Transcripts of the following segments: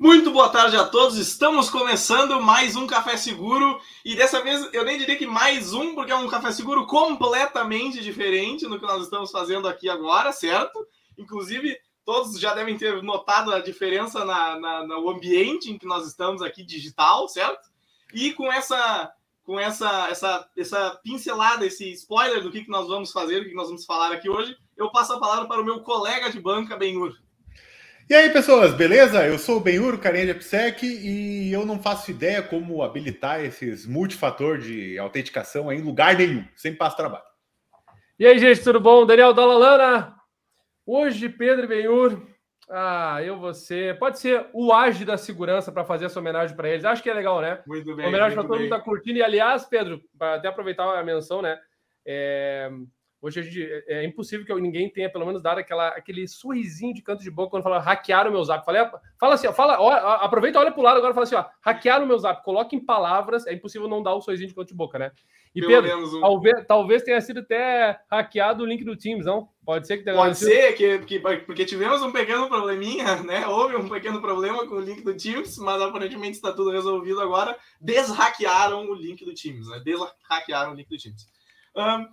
Muito boa tarde a todos. Estamos começando mais um Café Seguro e dessa vez eu nem diria que mais um, porque é um Café Seguro completamente diferente do que nós estamos fazendo aqui agora, certo? Inclusive, todos já devem ter notado a diferença na, na, no ambiente em que nós estamos aqui digital, certo? E com essa com essa, essa, essa pincelada, esse spoiler do que, que nós vamos fazer, do que nós vamos falar aqui hoje, eu passo a palavra para o meu colega de banca, Benhur. E aí, pessoas, beleza? Eu sou o Benhur, carinha de AppSec, e eu não faço ideia como habilitar esses multifator de autenticação em lugar nenhum. Sempre passo trabalho. E aí, gente, tudo bom? Daniel Dalalana. Hoje, Pedro Benhur. Ah, eu, você. Pode ser o Age da segurança para fazer essa homenagem para eles. Acho que é legal, né? Muito bem. Homenagem para todo mundo que está curtindo. E, aliás, Pedro, para até aproveitar a menção, né? É... Hoje a gente, é, é impossível que ninguém tenha pelo menos dado aquela, aquele sorrisinho de canto de boca quando fala hackearam o meu zap. Falei, fala assim, ó, fala, ó, aproveita, olha pro lado agora e fala assim, ó, hackearam o meu zap. Coloque em palavras, é impossível não dar o sorrisinho de canto de boca, né? E pelo Pedro, um... talvez, talvez tenha sido até hackeado o link do Teams, não? Pode ser que tenha Pode ser, que, que, porque tivemos um pequeno probleminha, né? Houve um pequeno problema com o link do Teams, mas aparentemente está tudo resolvido agora. Deshackearam o link do Teams, né? Deshackearam o link do Teams. Um,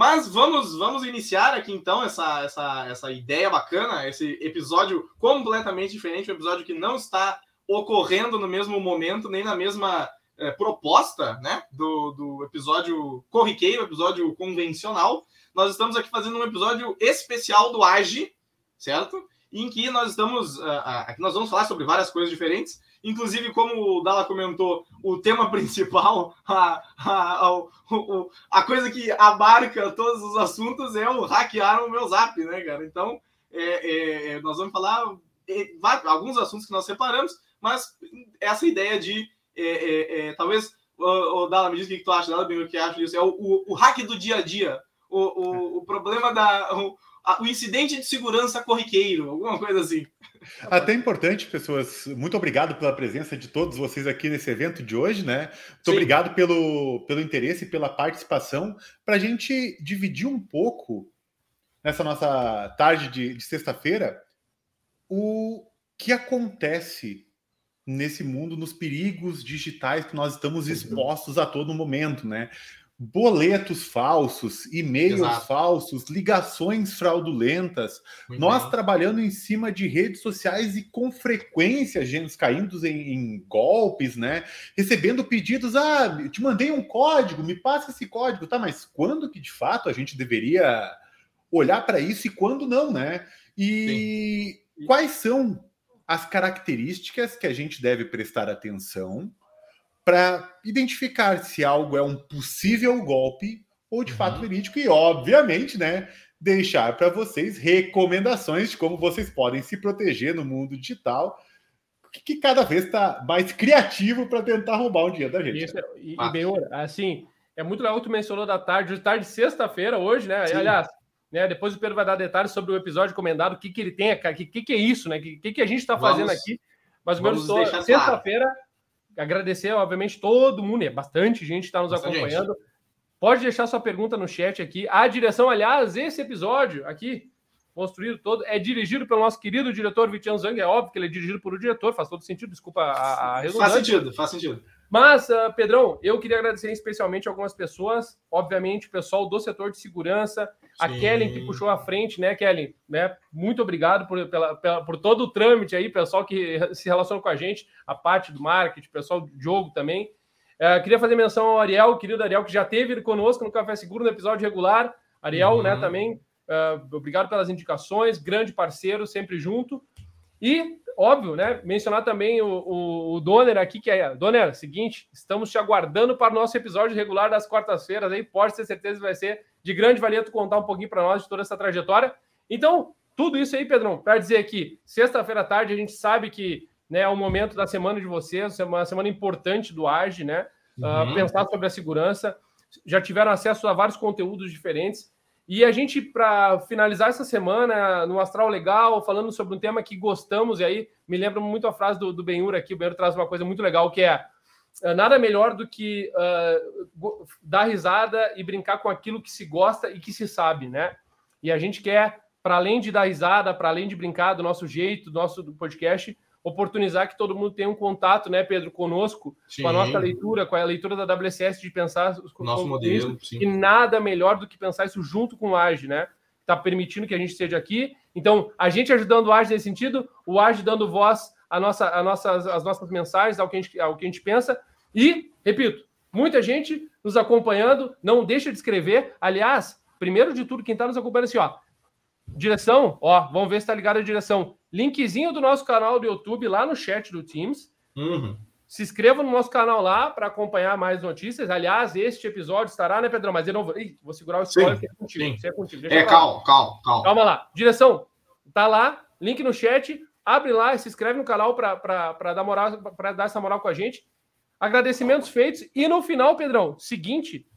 mas vamos, vamos iniciar aqui então essa, essa, essa ideia bacana, esse episódio completamente diferente, um episódio que não está ocorrendo no mesmo momento, nem na mesma é, proposta né, do, do episódio corriqueiro, episódio convencional. Nós estamos aqui fazendo um episódio especial do AGE, certo? Em que nós estamos. Uh, aqui nós vamos falar sobre várias coisas diferentes. Inclusive, como o Dala comentou, o tema principal, a, a, a, a, coisa que abarca todos os assuntos é o hackear o meu zap, né, cara? Então, é, é, é nós vamos falar é, alguns assuntos que nós separamos, mas essa ideia de é, é, talvez o, o Dala me diz o que tu acha, Dala, o que acha disso, é o, o, o, hack do dia a dia, o, o, o problema da. O, o incidente de segurança corriqueiro, alguma coisa assim. Até importante, pessoas, muito obrigado pela presença de todos vocês aqui nesse evento de hoje, né? Muito Sim. obrigado pelo, pelo interesse e pela participação, para a gente dividir um pouco nessa nossa tarde de, de sexta-feira o que acontece nesse mundo, nos perigos digitais que nós estamos expostos a todo momento, né? Boletos falsos, e-mails Exato. falsos, ligações fraudulentas, Muito nós bem. trabalhando em cima de redes sociais e com frequência gente caindo em, em, golpes, né? Recebendo pedidos, ah, te mandei um código, me passa esse código, tá? Mas quando que de fato a gente deveria olhar para isso e quando não, né? E Sim. quais são as características que a gente deve prestar atenção para identificar se algo é um possível golpe ou de uhum. fato verídico e, obviamente, né, deixar para vocês recomendações de como vocês podem se proteger no mundo digital, que, que cada vez está mais criativo para tentar roubar o dinheiro da gente. Isso, e, ah. e bem, assim, é muito legal que tu mencionou da tarde, de tarde sexta-feira hoje, né? Sim. Aliás, né, depois o Pedro vai dar detalhes sobre o episódio comentado, o que, que ele tem, o que, que, que é isso, né? O que, que a gente está fazendo aqui. Mas menos sexta-feira. Claro agradecer, obviamente, todo mundo, é bastante gente está nos bastante acompanhando. Gente. Pode deixar sua pergunta no chat aqui. A direção, aliás, esse episódio aqui, construído todo, é dirigido pelo nosso querido diretor Vitian Zang. É óbvio que ele é dirigido por o diretor, faz todo sentido, desculpa a, a Faz sentido, faz sentido. Mas, uh, Pedrão, eu queria agradecer especialmente algumas pessoas, obviamente, o pessoal do setor de segurança, Sim. a Kellen que puxou a frente, né, Kellen? Né? Muito obrigado por, pela, pela, por todo o trâmite aí, pessoal que se relaciona com a gente, a parte do marketing, pessoal do jogo também. Uh, queria fazer menção ao Ariel, querido Ariel, que já teve conosco no Café Seguro no episódio regular. Ariel, né, uhum. né, também. Uh, obrigado pelas indicações, grande parceiro, sempre junto. E óbvio, né? Mencionar também o, o, o Donner aqui, que é. Donner, seguinte, estamos te aguardando para o nosso episódio regular das quartas-feiras aí. Pode ter certeza que vai ser de grande valia tu contar um pouquinho para nós de toda essa trajetória. Então, tudo isso aí, Pedrão, para dizer que sexta-feira à tarde a gente sabe que né, é o momento da semana de vocês, uma semana importante do AGE, né? Ah, uhum. Uh, pensar sobre a segurança. Já tiveram acesso a vários conteúdos diferentes. E a gente, para finalizar essa semana, no Astral Legal, falando sobre um tema que gostamos, e aí me lembra muito a frase do, do Benhur aqui, o Benhur traz uma coisa muito legal, que é uh, nada melhor do que uh, dar risada e brincar com aquilo que se gosta e que se sabe, né? E a gente quer, para além de dar risada, para além de brincar do nosso jeito, do nosso podcast, oportunizar que todo mundo tenha um contato, né, Pedro, conosco, sim. com a nossa leitura, com a leitura da WCS, de pensar o nosso modelo. Isso, e nada melhor do que pensar isso junto com o AGE, né? Está permitindo que a gente esteja aqui. Então, a gente ajudando o AGE nesse sentido, o AGE dando voz a nossa, a nossas, as nossas mensagens, ao que, a gente, ao que a gente pensa. E, repito, muita gente nos acompanhando, não deixa de escrever. Aliás, primeiro de tudo, quem está nos acompanhando assim, ó, direção, ó, vamos ver se está ligado a direção. Linkzinho do nosso canal do YouTube lá no chat do Teams. Uhum. Se inscreva no nosso canal lá para acompanhar mais notícias. Aliás, este episódio estará, né, Pedrão? Mas eu não vou. Ih, vou segurar o spoiler que é contigo. Sim. é contigo. É, calma, calma, calma. Calma lá. Direção, tá lá, link no chat. Abre lá e se inscreve no canal para dar moral, para dar essa moral com a gente. Agradecimentos feitos. E no final, Pedrão, seguinte,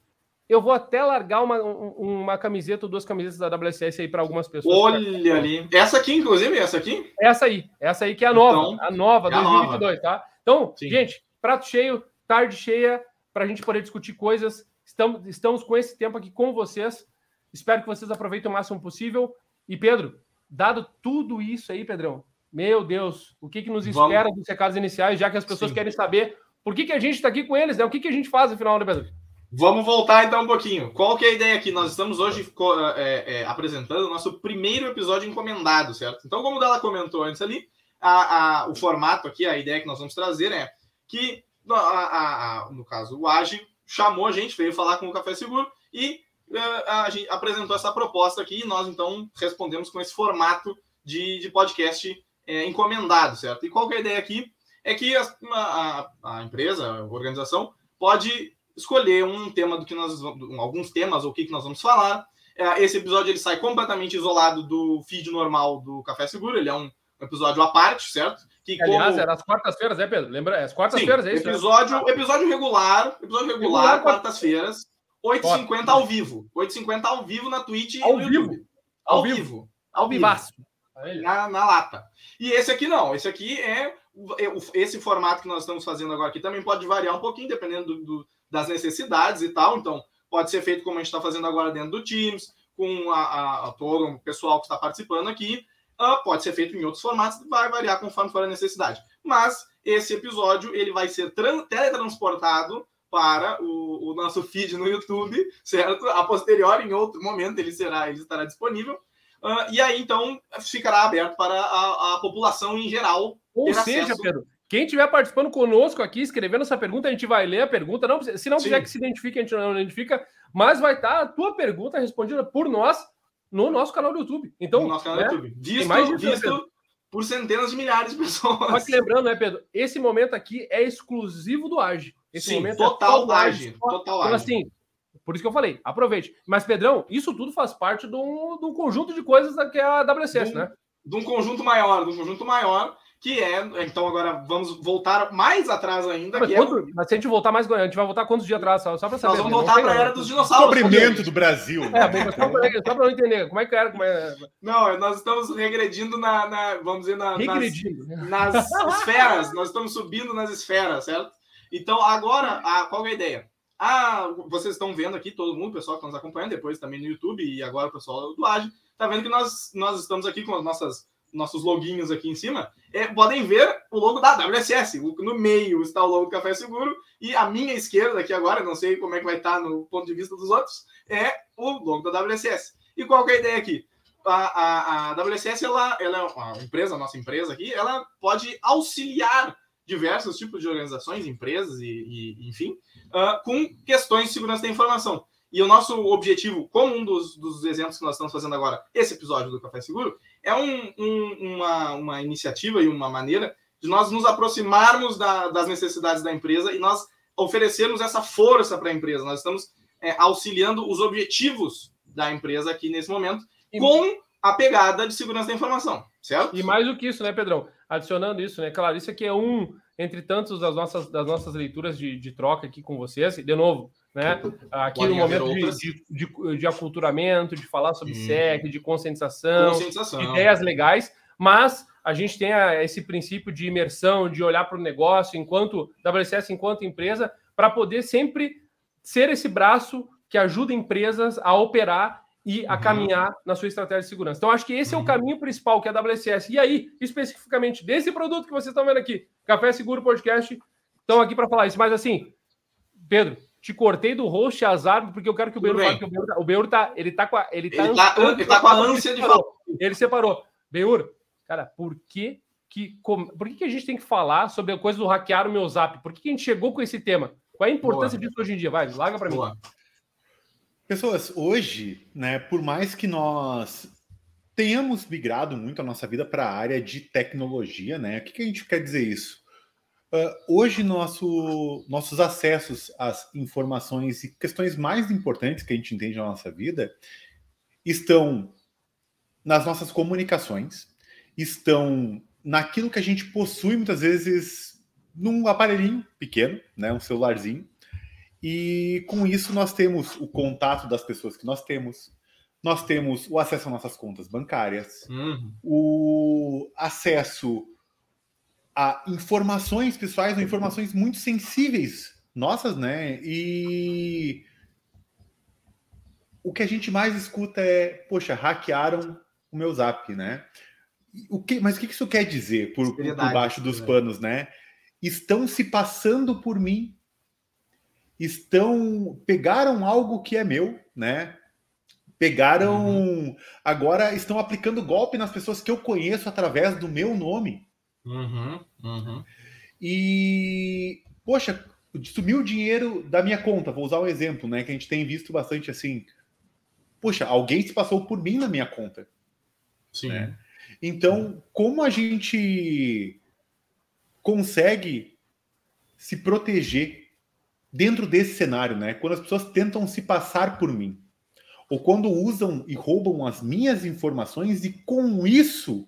eu vou até largar uma, uma camiseta ou duas camisetas da WSS aí para algumas pessoas. Olha ali. Essa aqui, inclusive, essa aqui? Essa aí. Essa aí que é a nova. Então, a nova, é 2022, nova. tá? Então, Sim. gente, prato cheio, tarde cheia, para a gente poder discutir coisas. Estamos, estamos com esse tempo aqui com vocês. Espero que vocês aproveitem o máximo possível. E, Pedro, dado tudo isso aí, Pedrão, meu Deus, o que, que nos espera Vamos. dos recados iniciais, já que as pessoas Sim. querem saber por que, que a gente está aqui com eles, né? O que, que a gente faz, afinal, né, Pedro? Vamos voltar então um pouquinho. Qual que é a ideia aqui? Nós estamos hoje é, é, apresentando o nosso primeiro episódio encomendado, certo? Então, como ela comentou antes ali, a, a, o formato aqui, a ideia que nós vamos trazer é que, a, no caso, o Age chamou a gente, veio falar com o Café Seguro e é, a, gente apresentou essa proposta aqui e nós, então, respondemos com esse formato de, de podcast é, encomendado, certo? E qual que é a ideia aqui? É que a, a empresa, a organização, pode escolher um tema do que nós alguns temas ou o que, que nós vamos falar. É, esse episódio ele sai completamente isolado do feed normal do Café Seguro, ele é um episódio à parte, certo? Que, Aliás, como... era as quartas-feiras, né, Pedro? Lembra? É as quartas-feiras, é isso? Episódio, né? episódio regular, episódio regular, regular quartas-feiras, 8h50 ao vivo. 8h50 ao vivo na Twitch ao e no vivo. YouTube. Ao, ao vivo. vivo. Ao vivo. Na, na lata. E esse aqui não, esse aqui é esse formato que nós estamos fazendo agora aqui também pode variar um pouquinho, dependendo do, do, das necessidades e tal. Então, pode ser feito como a gente está fazendo agora dentro do Teams, com a, a, a todo o pessoal que está participando aqui. Uh, pode ser feito em outros formatos, vai variar conforme for a necessidade. Mas esse episódio ele vai ser teletransportado para o, o, nosso feed no YouTube, certo? A posteriori, em outro momento, ele será, ele estará disponível. Uh, e aí, então, ficará aberto para a, a população em geral. Ou seja. Pedro, quem estiver participando conosco aqui, escrevendo essa pergunta, a gente vai ler a pergunta. Não, se não Sim. quiser que se identifique, a gente não identifica, mas vai estar a tua pergunta respondida por nós no nosso canal do YouTube. Então, no nosso canal né? do YouTube. Visto, mais visto por centenas de milhares de pessoas. Só que lembrando, né, Pedro? Esse momento aqui é exclusivo do Age. Esse Sim, momento é total é Age. Total Então, assim, por isso que eu falei, aproveite. Mas, Pedrão, isso tudo faz parte de um, de um conjunto de coisas que é a WCS, de um, né? De um conjunto maior, de um conjunto maior que é, então agora vamos voltar mais atrás ainda. Mas, é quanto, é... mas se a gente voltar mais, a gente vai voltar quantos dias atrás, só, só para saber. Nós vamos voltar para a era dos dinossauros. Descobrimento do Brasil. É, bom, só para não entender, como é que era, como é... Não, nós estamos regredindo na, na vamos dizer, na, nas, nas esferas, nós estamos subindo nas esferas, certo? Então, agora, a, qual é a ideia? Ah, vocês estão vendo aqui, todo mundo, o pessoal que nos acompanha, depois também no YouTube e agora o pessoal do Age, tá vendo que nós, nós estamos aqui com as nossas nossos loginhos aqui em cima, é, podem ver o logo da WSS. No meio está o logo do Café Seguro e a minha esquerda aqui agora, não sei como é que vai estar no ponto de vista dos outros, é o logo da WSS. E qual é a ideia aqui? A, a, a WSS, ela, ela é uma empresa, a nossa empresa aqui, ela pode auxiliar diversos tipos de organizações, empresas e, e enfim, uh, com questões de segurança da informação. E o nosso objetivo, como um dos, dos exemplos que nós estamos fazendo agora, esse episódio do Café Seguro, é um, um, uma, uma iniciativa e uma maneira de nós nos aproximarmos da, das necessidades da empresa e nós oferecermos essa força para a empresa. Nós estamos é, auxiliando os objetivos da empresa aqui nesse momento e... com a pegada de segurança da informação, certo? E mais do que isso, né, Pedrão? Adicionando isso, né? Claro, isso aqui é um entre tantos das nossas, das nossas leituras de, de troca aqui com vocês. De novo, né? Aqui no momento de, de, de, de, aculturamento, de falar sobre hum. SEC, de conscientização, conscientização, ideias legais, mas a gente tem esse princípio de imersão, de olhar para o negócio enquanto WCS, enquanto empresa, para poder sempre ser esse braço que ajuda empresas a operar e a uhum. caminhar na sua estratégia de segurança. Então, acho que esse uhum. é o uhum. caminho principal que é a WSS. E aí, especificamente desse produto que vocês estão vendo aqui, Café Seguro Podcast, estão aqui para falar isso. Mas assim, Pedro, te cortei do host azar, porque eu quero que o Beur fale que o Beur, tá, o Beur tá, ele tá com a, ele tá, ele tá, ele tá com a ânsia de falar. Ele separou. Beur, cara, por que que por que, que a gente tem que falar sobre a coisa do hackear o meu Zap? Por que, que a gente chegou com esse tema? Qual é a importância Boa. disso hoje em dia? Vai, larga para mim. Pessoas, hoje, né, por mais que nós tenhamos migrado muito a nossa vida para a área de tecnologia, né? O que, que a gente quer dizer isso? Uh, hoje, nosso, nossos acessos às informações e questões mais importantes que a gente entende na nossa vida estão nas nossas comunicações, estão naquilo que a gente possui muitas vezes num aparelhinho pequeno, né, um celularzinho. E com isso nós temos o contato das pessoas que nós temos, nós temos o acesso às nossas contas bancárias, uhum. o acesso a informações pessoais, informações muito sensíveis nossas, né? E o que a gente mais escuta é, poxa, hackearam o meu zap, né? O que, mas o que isso quer dizer por, por baixo dos né? panos, né? Estão se passando por mim, estão pegaram algo que é meu, né? Pegaram, uhum. agora estão aplicando golpe nas pessoas que eu conheço através do meu nome. Uhum, uhum. E, poxa, sumiu o dinheiro da minha conta, vou usar um exemplo, né? Que a gente tem visto bastante assim. Poxa, alguém se passou por mim na minha conta. Sim. Né? Então, como a gente consegue se proteger dentro desse cenário, né? Quando as pessoas tentam se passar por mim, ou quando usam e roubam as minhas informações e com isso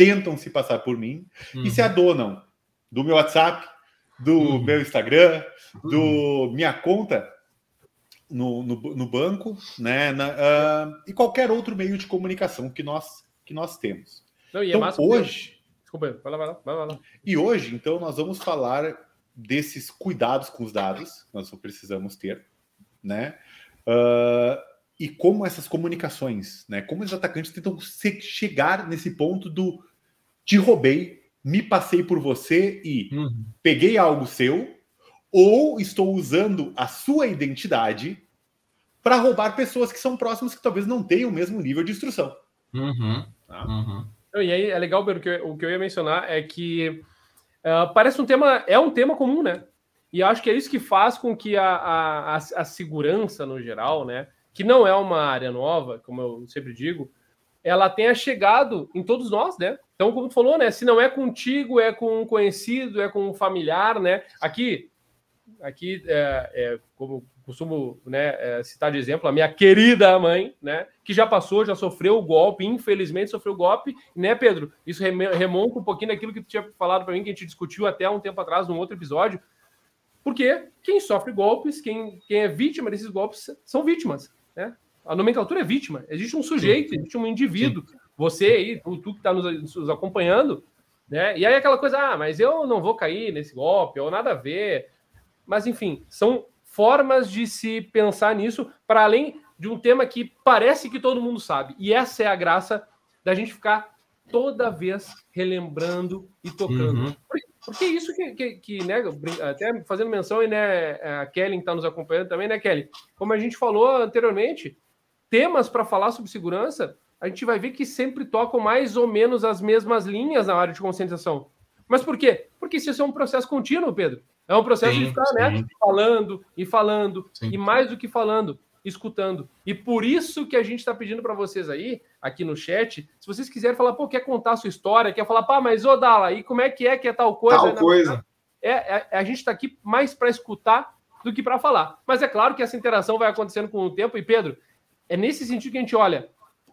tentam se passar por mim uhum. e se adonam do meu WhatsApp, do uhum. meu Instagram, do uhum. minha conta no, no, no banco, né? Na, uh, e qualquer outro meio de comunicação que nós, que nós temos. Não, e é então, é hoje. Desculpa, vai lá, vai lá, vai lá. E hoje, então, nós vamos falar desses cuidados com os dados que nós precisamos ter, né? Uh, e como essas comunicações, né? Como os atacantes tentam chegar nesse ponto do te roubei, me passei por você e uhum. peguei algo seu, ou estou usando a sua identidade para roubar pessoas que são próximas que talvez não tenham o mesmo nível de instrução. Uhum. Tá? Uhum. E aí é legal, Pedro, que o que eu ia mencionar é que uh, parece um tema, é um tema comum, né? E acho que é isso que faz com que a, a, a, segurança, no geral, né? Que não é uma área nova, como eu sempre digo, ela tenha chegado em todos nós, né? Então, como tu falou, né? Se não é contigo, é com um conhecido, é com um familiar, né? Aqui, aqui é, é como costumo né, é, citar de exemplo, a minha querida mãe, né? Que já passou, já sofreu o golpe, infelizmente sofreu o golpe, né, Pedro? Isso remonta um pouquinho daquilo que tu tinha falado para mim, que a gente discutiu até um tempo atrás, num outro episódio. Porque quem sofre golpes, quem, quem é vítima desses golpes, são vítimas, né? A nomenclatura é vítima. Existe um sujeito, existe um indivíduo. Sim você aí, tu, tu que está nos, nos, acompanhando, né? E aí aquela coisa, ah, mas eu não vou cair nesse golpe, ou nada a ver. Mas enfim, são formas de se pensar nisso para além de um tema que parece que todo mundo sabe. E essa é a graça da gente ficar toda vez relembrando e tocando. Uhum. Porque isso que, que, que, né, até fazendo menção, e né, a Kelly que está nos acompanhando também, né, Kelly? Como a gente falou anteriormente, temas para falar sobre segurança a gente vai ver que sempre tocam mais ou menos as mesmas linhas na área de conscientização. Mas por quê? Porque isso é um processo contínuo, Pedro. É um processo sim, de ficar né, falando e falando, sim. e mais do que falando, escutando. E por isso que a gente está pedindo para vocês aí, aqui no chat, se vocês quiserem falar, pô, quer contar a sua história, quer falar, pá, mas ô Dala, e como é que é que é tal coisa? Tal coisa. É, é, a gente está aqui mais para escutar do que para falar. Mas é claro que essa interação vai acontecendo com o tempo, e Pedro, é nesse sentido que a gente olha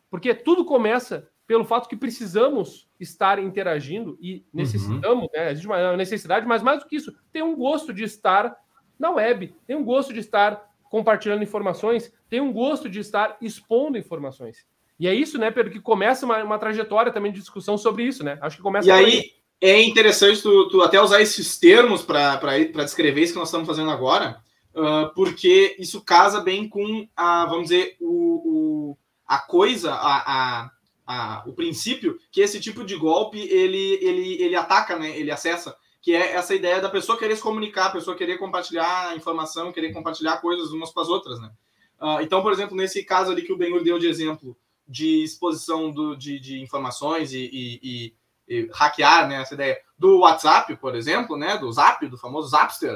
porque tudo começa pelo fato que precisamos estar interagindo e necessitamos, uhum. né? Existe uma necessidade, mas mais do que isso, tem um gosto de estar na web, tem um gosto de estar compartilhando informações, tem um gosto de estar expondo informações. E é isso, né, Pedro, que começa uma, uma trajetória também de discussão sobre isso, né? Acho que começa. E aí, aí é interessante tu, tu, até usar esses termos para descrever isso que nós estamos fazendo agora, uh, porque isso casa bem com, a, vamos dizer, o, o a coisa, a, a, a, o princípio que esse tipo de golpe ele, ele, ele ataca, né? ele acessa, que é essa ideia da pessoa querer se comunicar, a pessoa querer compartilhar informação, querer compartilhar coisas umas com as outras. Né? Uh, então, por exemplo, nesse caso ali que o Benhur deu de exemplo de exposição do, de, de informações e, e, e, e, hackear né, essa ideia do WhatsApp, por exemplo, né, do Zap, do famoso Zapster,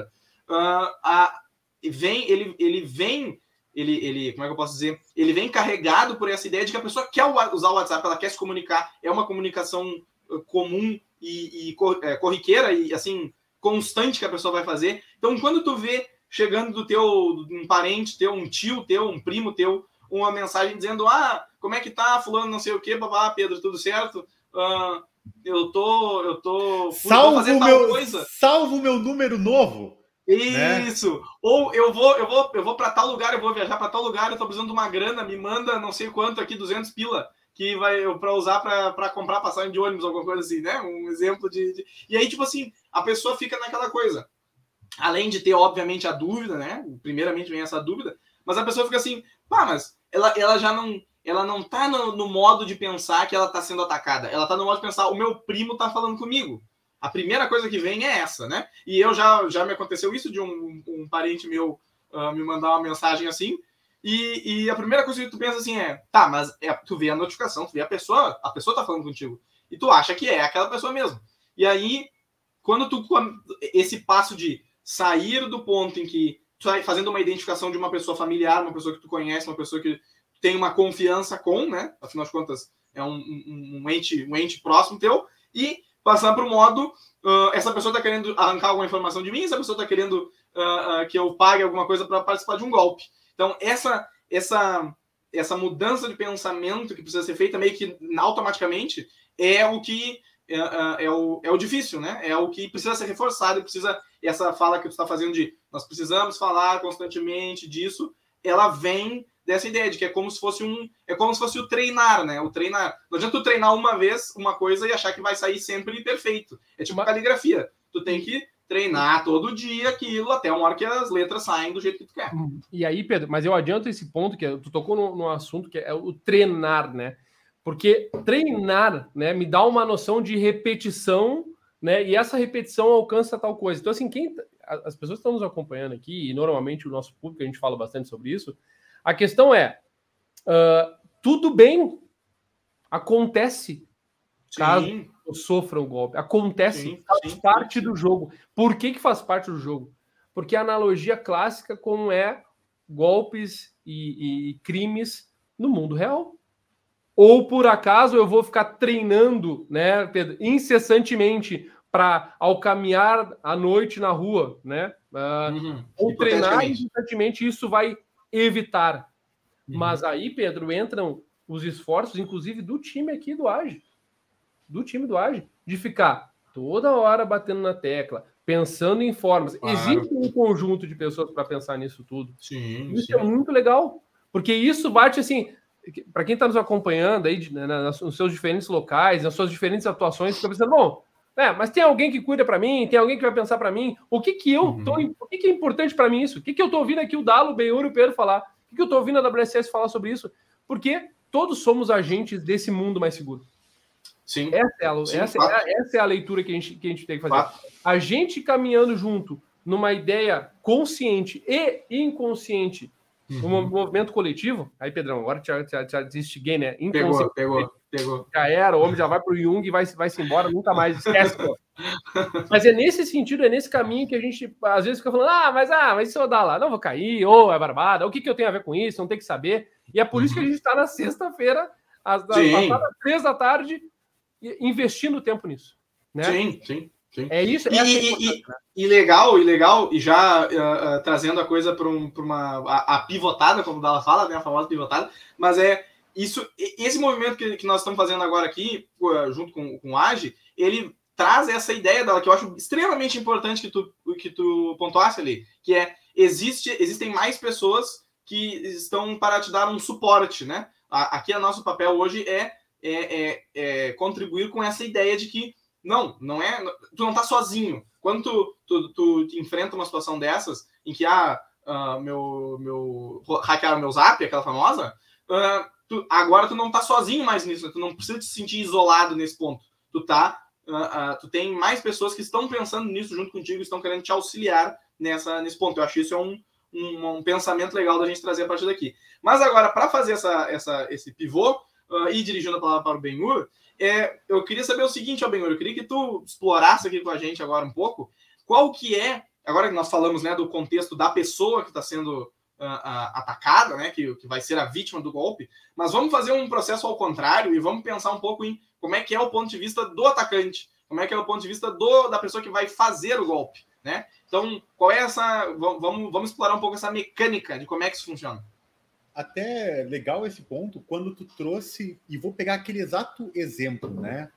uh, a, vem, ele, ele vem, ele, ele, como é que eu posso dizer? Ele vem carregado por essa ideia de que a pessoa quer usar o WhatsApp, ela quer se comunicar, é uma comunicação comum e, e é, corriqueira e assim constante que a pessoa vai fazer. Então, quando tu vê chegando do teu um parente teu, um tio teu, um primo teu, uma mensagem dizendo: Ah, como é que tá, fulano, não sei o que, babá, Pedro, tudo certo? Uh, eu tô, eu tô. Salvo meu, coisa. Salvo o meu número novo. Né? Isso. Né? Ou eu vou, eu vou, eu vou para tal lugar, eu vou viajar para tal lugar, eu tô precisando de uma grana, me manda não sei quanto aqui, 200 pila, que vai para usar para comprar passagem de ônibus, alguma coisa assim, né? Um exemplo de, de, E aí, tipo assim, a pessoa fica naquela coisa. Além de ter, obviamente, a dúvida, né? Primeiramente vem essa dúvida, mas a pessoa fica assim, pá, mas ela, ela já não. Ela não tá no, no modo de pensar que ela tá sendo atacada. Ela tá no modo de pensar, o meu primo tá falando comigo. A primeira coisa que vem é essa, né? E eu já, já me aconteceu isso de um, um parente meu uh, me mandar uma mensagem assim. E, e, a primeira coisa que tu pensa assim é, tá, mas é, tu vê a notificação, tu vê a pessoa, a pessoa tá falando contigo. E tu acha que é aquela pessoa mesmo. E aí, quando tu. Esse passo de sair do ponto em que tu tá fazendo uma identificação de uma pessoa familiar, uma pessoa que tu conhece, uma pessoa que tem uma confiança com, né? Afinal de contas, é um, um, um ente, um ente próximo teu, e passar para o modo uh, essa pessoa está querendo arrancar alguma informação de mim, essa pessoa está querendo uh, uh, que eu pague alguma coisa para participar de um golpe. Então, essa, essa, essa mudança de pensamento que precisa ser feita meio que automaticamente é o que é, é, é, o, é o difícil, né? É o que precisa ser reforçado, precisa essa fala que tu está fazendo de nós precisamos falar constantemente disso, ela vem dessa ideia de que é como se fosse um é como se fosse o treinar, né? O treinar. Não adianta tu treinar uma vez uma coisa e achar que vai sair sempre perfeito. É tipo uma caligrafia. Tu tem que treinar todo dia aquilo até uma hora que as letras saem do jeito que tu quer. Hum. E aí, Pedro, mas eu adianto esse ponto que tu tocou no, no assunto que é o treinar, né? Porque treinar, né, me dá uma noção de repetição, né? E essa repetição alcança tal coisa. Então, assim, quem as pessoas que estão nos acompanhando aqui, e normalmente o nosso público, a gente fala bastante sobre isso, a questão é: uh, tudo bem, acontece caso sim. eu sofra o um golpe. Acontece, sim, faz sim, parte do jogo. Por que, que faz parte do jogo? Porque a analogia clássica como é golpes e, e crimes no mundo real. Ou por acaso eu vou ficar treinando, né, Pedro, incessantemente para ao caminhar à noite na rua, né? Uh, uhum. Ou treinar incessantemente, isso vai evitar. Uhum. Mas aí, Pedro, entram os esforços, inclusive do time aqui do Age, do time do Age, de ficar toda hora batendo na tecla, pensando em formas. Claro. Existe um conjunto de pessoas para pensar nisso tudo. Sim, isso sim. é muito legal, porque isso bate assim. Para quem está nos acompanhando aí né, nos seus diferentes locais, nas suas diferentes atuações, fica pensando, bom, é, mas tem alguém que cuida para mim, tem alguém que vai pensar para mim. O que que eu uhum. tô, o que, que é importante para mim isso? O que que eu tô ouvindo aqui o Dalo, o Benhur e o Pedro falar? O que, que eu tô ouvindo a WSS falar sobre isso? Porque todos somos agentes desse mundo mais seguro. Sim. Essa é a, Sim, essa, é, essa é a leitura que a, gente, que a gente tem que fazer. Fato. A gente caminhando junto numa ideia consciente e inconsciente, uhum. um movimento coletivo. Aí, Pedrão, agora já, já, já né? Pegou, pegou. Pegou. Já era, o homem já vai para o Jung e vai, vai se embora, nunca mais esquece. mas é nesse sentido, é nesse caminho que a gente às vezes fica falando: ah, mas ah, mas se eu dar lá, não vou cair, ou é barbada, o que, que eu tenho a ver com isso? Não tem que saber. E é por isso que a gente está na sexta-feira, às, às três da tarde, investindo tempo nisso. Né? Sim, sim. Sim. É isso. E, é e, e, né? e, legal, e legal, e já uh, uh, trazendo a coisa para um, uma a, a, pivotada, como ela fala, né, a famosa pivotada, mas é isso, esse movimento que, que nós estamos fazendo agora aqui, junto com, com o Age, ele traz essa ideia dela que eu acho extremamente importante que tu, que tu pontuasse ali, que é existe, existem mais pessoas que estão para te dar um suporte, né? Aqui o nosso papel hoje é, é, é, é contribuir com essa ideia de que não, não é, tu não está sozinho. Quando tu, tu, tu enfrenta uma situação dessas, em que ah, uh, uh, meu, meu. hackearam meu zap, aquela famosa, uh, tu, agora tu não tá sozinho mais nisso, né? tu não precisa te sentir isolado nesse ponto. Tu tá. Uh, tu tem mais pessoas que estão pensando nisso junto contigo, estão querendo te auxiliar nessa, nesse ponto. Eu acho isso é um, um, um pensamento legal da gente trazer a partir daqui. Mas agora, para fazer essa, essa, esse pivô e dirigindo a palavra para o Benhur, é, eu queria saber o seguinte, ó, Benhur, eu queria que tu explorasse aqui com a gente agora um pouco qual que é agora que nós falamos né, do contexto da pessoa que está sendo uh, uh, atacada, né, que, que vai ser a vítima do golpe, mas vamos fazer um processo ao contrário e vamos pensar um pouco em como é que é o ponto de vista do atacante, como é que é o ponto de vista do, da pessoa que vai fazer o golpe, né? Então, qual é essa? Vamos, vamos explorar um pouco essa mecânica de como é que isso funciona. Até legal esse ponto quando tu trouxe e vou pegar aquele exato exemplo, né?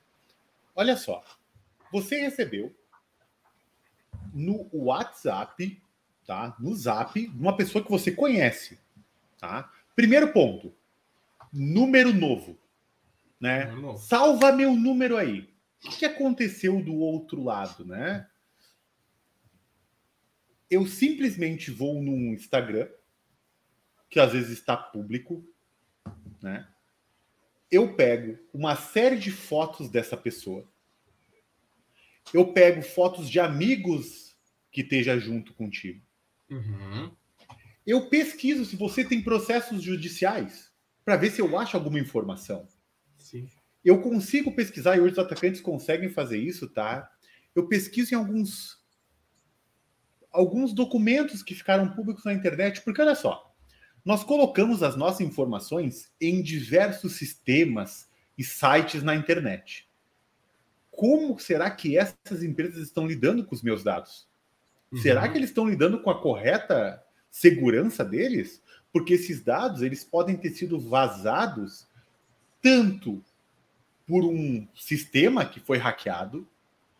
Olha só, você recebeu no WhatsApp, tá? No Zap, uma pessoa que você conhece, tá? Primeiro ponto, número novo, né? Número novo. Salva meu número aí. O que aconteceu do outro lado, né? Eu simplesmente vou num Instagram, que às vezes está público, né? Eu pego uma série de fotos dessa pessoa. Eu pego fotos de amigos que esteja junto contigo. Uhum. Eu pesquiso se você tem processos judiciais para ver se eu acho alguma informação. Sim. Eu consigo pesquisar, e hoje os atacantes conseguem fazer isso, tá? Eu pesquiso em alguns alguns documentos que ficaram públicos na internet, porque olha só, nós colocamos as nossas informações em diversos sistemas e sites na internet. Como será que essas empresas estão lidando com os meus dados? Uhum. Será que eles estão lidando com a correta segurança deles? Porque esses dados eles podem ter sido vazados tanto por um sistema que foi hackeado,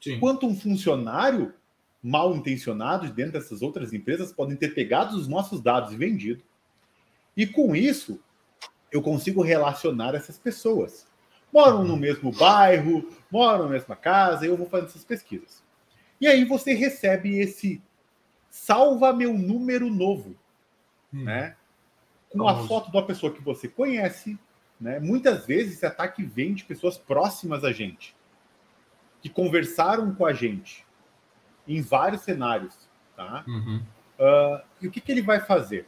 Sim. quanto um funcionário mal intencionado dentro dessas outras empresas podem ter pegado os nossos dados e vendido. E com isso, eu consigo relacionar essas pessoas. Moram no mesmo bairro, moram na mesma casa, eu vou fazendo essas pesquisas. E aí você recebe esse salva meu número novo, hum. né? Com a foto de uma pessoa que você conhece, né? Muitas vezes esse ataque vem de pessoas próximas a gente, que conversaram com a gente em vários cenários, tá? Uhum. Uh, e o que, que ele vai fazer?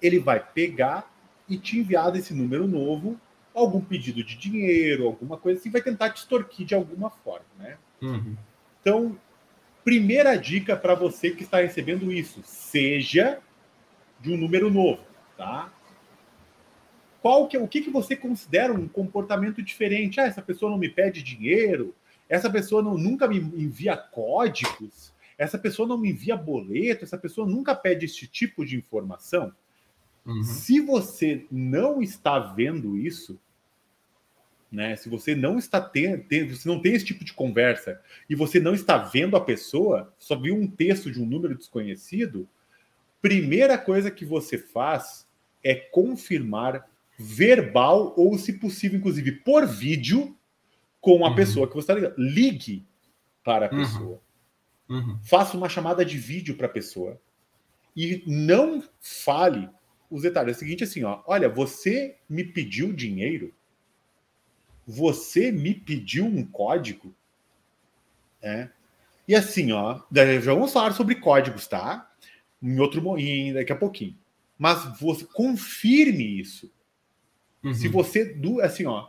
Ele vai pegar e te enviar desse número novo algum pedido de dinheiro, alguma coisa assim, vai tentar te extorquir de alguma forma, né? Uhum. Então, primeira dica para você que está recebendo isso: seja de um número novo, tá? Qual que, é, o que, que você considera um comportamento diferente? Ah, essa pessoa não me pede dinheiro, essa pessoa não, nunca me envia códigos, essa pessoa não me envia boleto, essa pessoa nunca pede esse tipo de informação. Uhum. Se você não está vendo isso, né? Se você não está tendo, você não tem esse tipo de conversa e você não está vendo a pessoa, só viu um texto de um número desconhecido, primeira coisa que você faz é confirmar verbal ou, se possível, inclusive por vídeo, com a uhum. pessoa que você está ligando. Ligue para a uhum. pessoa. Uhum. Faça uma chamada de vídeo para a pessoa. E não fale os detalhes. É o seguinte, assim, ó, olha, você me pediu dinheiro você me pediu um código? É. E assim, ó, já vamos falar sobre códigos, tá? Em outro em, daqui a pouquinho. Mas você confirme isso. Uhum. Se você, assim, ó,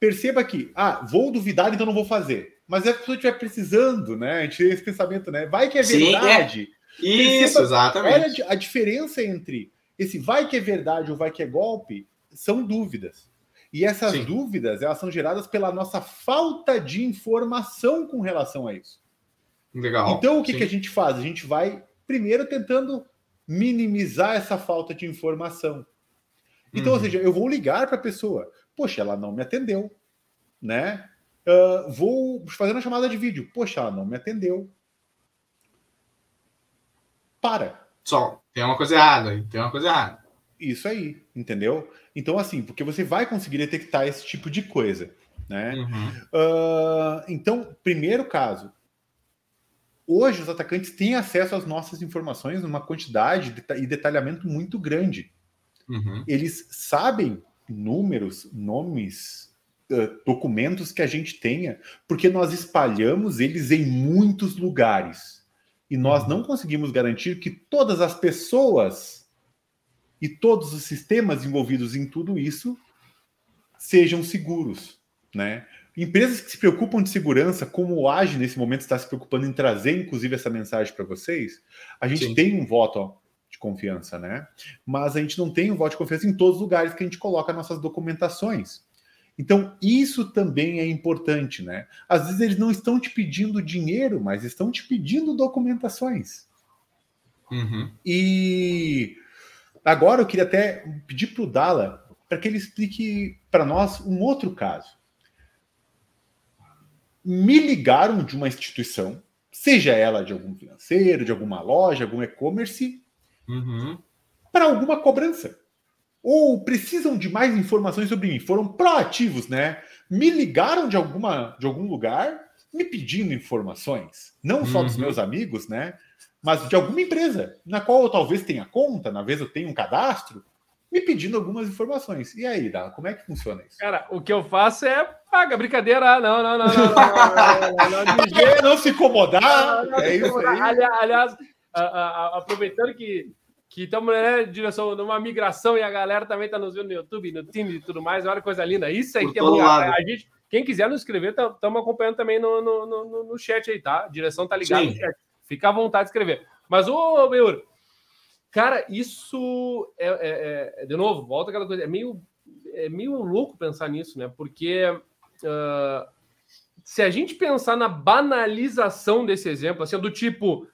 perceba que, ah, vou duvidar, então não vou fazer. Mas se a pessoa estiver precisando, né? A gente tem esse pensamento, né? Vai que é verdade. Sim, é. Isso, perceba, exatamente. Olha a diferença entre esse vai que é verdade ou vai que é golpe, são dúvidas. E essas Sim. dúvidas, elas são geradas pela nossa falta de informação com relação a isso. Legal. Então, o que, que a gente faz? A gente vai, primeiro, tentando minimizar essa falta de informação. Então, uhum. ou seja, eu vou ligar para a pessoa. Poxa, ela não me atendeu, né? Uh, vou fazer uma chamada de vídeo. Poxa, ela não me atendeu. Para. Só, tem uma coisa errada, tem uma coisa errada. Isso aí, entendeu? Então, assim, porque você vai conseguir detectar esse tipo de coisa, né? Uhum. Uh, então, primeiro caso, hoje os atacantes têm acesso às nossas informações numa quantidade e detalhamento muito grande. Uhum. Eles sabem números, nomes, documentos que a gente tenha, porque nós espalhamos eles em muitos lugares. E nós uhum. não conseguimos garantir que todas as pessoas e todos os sistemas envolvidos em tudo isso sejam seguros, né? Empresas que se preocupam de segurança, como o AGE nesse momento está se preocupando em trazer, inclusive, essa mensagem para vocês, a gente Sim. tem um voto ó, de confiança, né? Mas a gente não tem um voto de confiança em todos os lugares que a gente coloca nossas documentações. Então, isso também é importante, né? Às vezes eles não estão te pedindo dinheiro, mas estão te pedindo documentações. Uhum. E agora eu queria até pedir para o Dala para que ele explique para nós um outro caso me ligaram de uma instituição, seja ela de algum financeiro, de alguma loja, algum e-commerce, uhum. para alguma cobrança. Ou precisam de mais informações sobre mim. Foram proativos, né? Me ligaram de, alguma, de algum lugar me pedindo informações. Não só dos uhum. meus amigos, né? Mas de alguma empresa, na qual eu talvez tenha conta, na vez eu tenho um cadastro, me pedindo algumas informações. E aí, Dá, como é que funciona isso? Cara, o que eu faço é paga, brincadeira. Não, não, não, não. Não, não, não, não se incomodar. é isso aí. Aliás, aproveitando que que estamos né, em direção numa migração e a galera também está nos vendo no YouTube, no Teams e tudo mais. Olha que coisa linda. Isso aí que é bom. A, a gente, quem quiser nos escrever, estamos acompanhando também no, no, no, no, chat aí, tá? A direção tá ligada. Fica à vontade de escrever. Mas, ô, Beur, Cara, isso é, é, é, de novo, volta aquela coisa, é meio, é meio louco pensar nisso, né? Porque uh, se a gente pensar na banalização desse exemplo, assim, do tipo,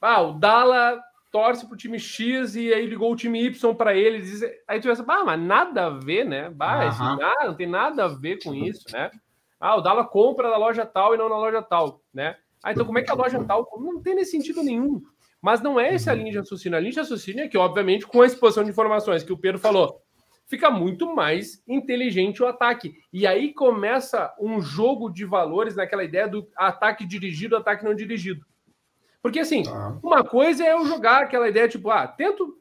ah, o Dala torce pro time X e aí ligou o time Y para ele, diz, aí tu pensa, ah, mas nada a ver, né? Bah, uhum. nada, não tem nada a ver com isso, né? Ah, o Dala compra da loja tal e não na loja tal, né? Ah, então como é que a loja tal? Não tem nesse sentido nenhum. Mas não é essa a linha de raciocínio. A linha de raciocínio é que, obviamente, com a exposição de informações que o Pedro falou, fica muito mais inteligente o ataque. E aí começa um jogo de valores naquela ideia do ataque dirigido, ataque não dirigido. Porque, assim, tá. uma coisa é eu jogar aquela ideia, tipo, ah, tento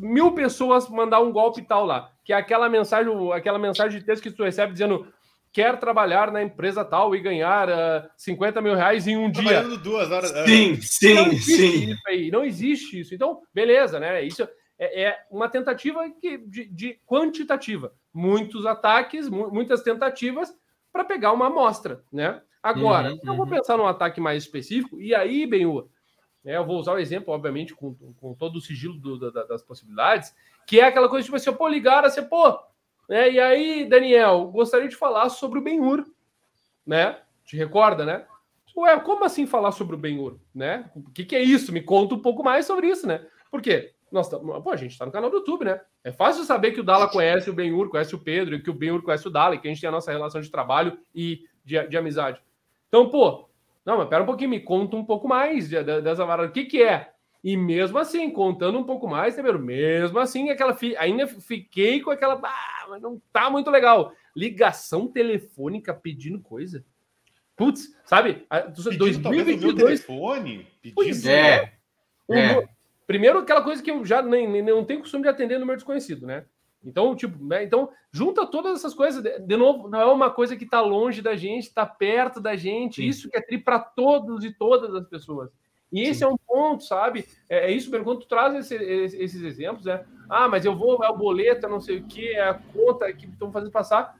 mil pessoas mandar um golpe tal lá, que é aquela mensagem, aquela mensagem de texto que tu recebe dizendo quer trabalhar na empresa tal e ganhar uh, ah, 50 mil reais em um dia. duas horas. Sim, sim, não sim. Isso aí, não existe isso. Então, beleza, né? Isso é, é uma tentativa que, de, de, quantitativa. Muitos ataques, mu muitas tentativas para pegar uma amostra, né? Agora, uhum, eu vou uhum. pensar num ataque mais específico, e aí, bem, né, eu vou usar o exemplo, obviamente, com, com todo o sigilo do, da, das possibilidades, que é aquela coisa tipo assim, pô, ligar, você, pô, né? E aí, Daniel, gostaria de falar sobre o Ben-Hur, né? Te recorda, né? Ué, como assim falar sobre o Ben-Hur, né? O que, que é isso? Me conta um pouco mais sobre isso, né? Por quê? Nós pô, a gente está no canal do YouTube, né? É fácil saber que o Dala conhece o Ben-Hur, conhece o Pedro, e que o Ben-Hur conhece o Dala, e que a gente tem a nossa relação de trabalho e de, de amizade. Então, pô, não, mas pera um pouquinho, me conta um pouco mais dessa varada. O que, que é? E mesmo assim, contando um pouco mais, né, mesmo assim, aquela fi... ainda fiquei com aquela. Ah, mas não tá muito legal. Ligação telefônica pedindo coisa. Putz, sabe? Pedindo, 2022. telefone? Pois é. é. é. Primeiro, aquela coisa que eu já nem, nem não tenho costume de atender número desconhecido, né? Então, tipo, né? Então, junta todas essas coisas. De, novo, não é uma coisa que está longe da gente, está perto da gente. Sim. Isso que é tri para todos e todas as pessoas. E esse Sim. é um ponto, sabe? É, é isso, quando tu traz esse, esses exemplos, né? Ah, mas eu vou, é o boleto, não sei o que, é a conta que estão fazendo passar.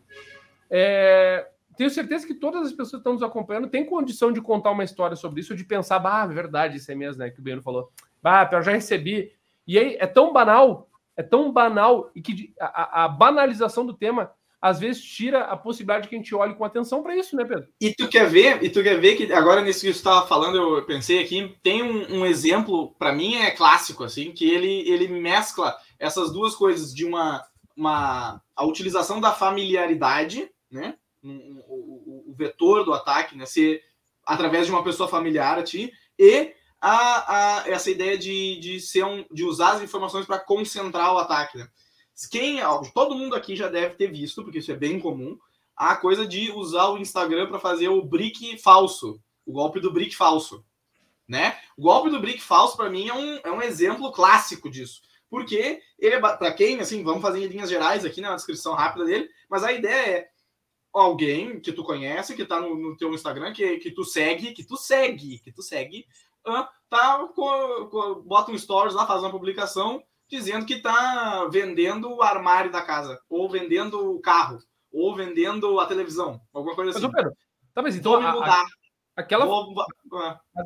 É, tenho certeza que todas as pessoas que estão nos acompanhando têm condição de contar uma história sobre isso, de pensar, bah, é verdade, isso é mesmo, né? Que o Beno falou. Bah, eu já recebi. E aí é tão banal, é tão banal, e que a, a banalização do tema às vezes tira a possibilidade que a gente olhe com atenção para isso, né, Pedro? E tu quer ver, e tu quer ver que agora nisso que você estava falando, eu pensei aqui, tem um, um exemplo, para mim é clássico, assim, que ele, ele mescla essas duas coisas de uma, uma a utilização da familiaridade, né? O, o, o vetor do ataque, né? Ser através de uma pessoa familiar a ti, e a, a, essa ideia de, de, ser um, de usar as informações para concentrar o ataque. Né? Quem, todo mundo aqui já deve ter visto, porque isso é bem comum, a coisa de usar o Instagram para fazer o brick falso. o golpe do brick falso, né? O golpe do brick falso para mim é um, é um exemplo clássico disso, porque ele é para quem assim, vamos fazer em linhas gerais aqui na né, descrição rápida dele, mas a ideia é alguém que tu conhece, que tá no, no teu Instagram, que, que tu segue, que tu segue, que tu segue, tá, com, com, bota um stories lá, faz uma publicação dizendo que tá vendendo o armário da casa, ou vendendo o carro, ou vendendo a televisão, alguma coisa assim. Mas, Pedro, tá, mas então, mudar. A Aquela,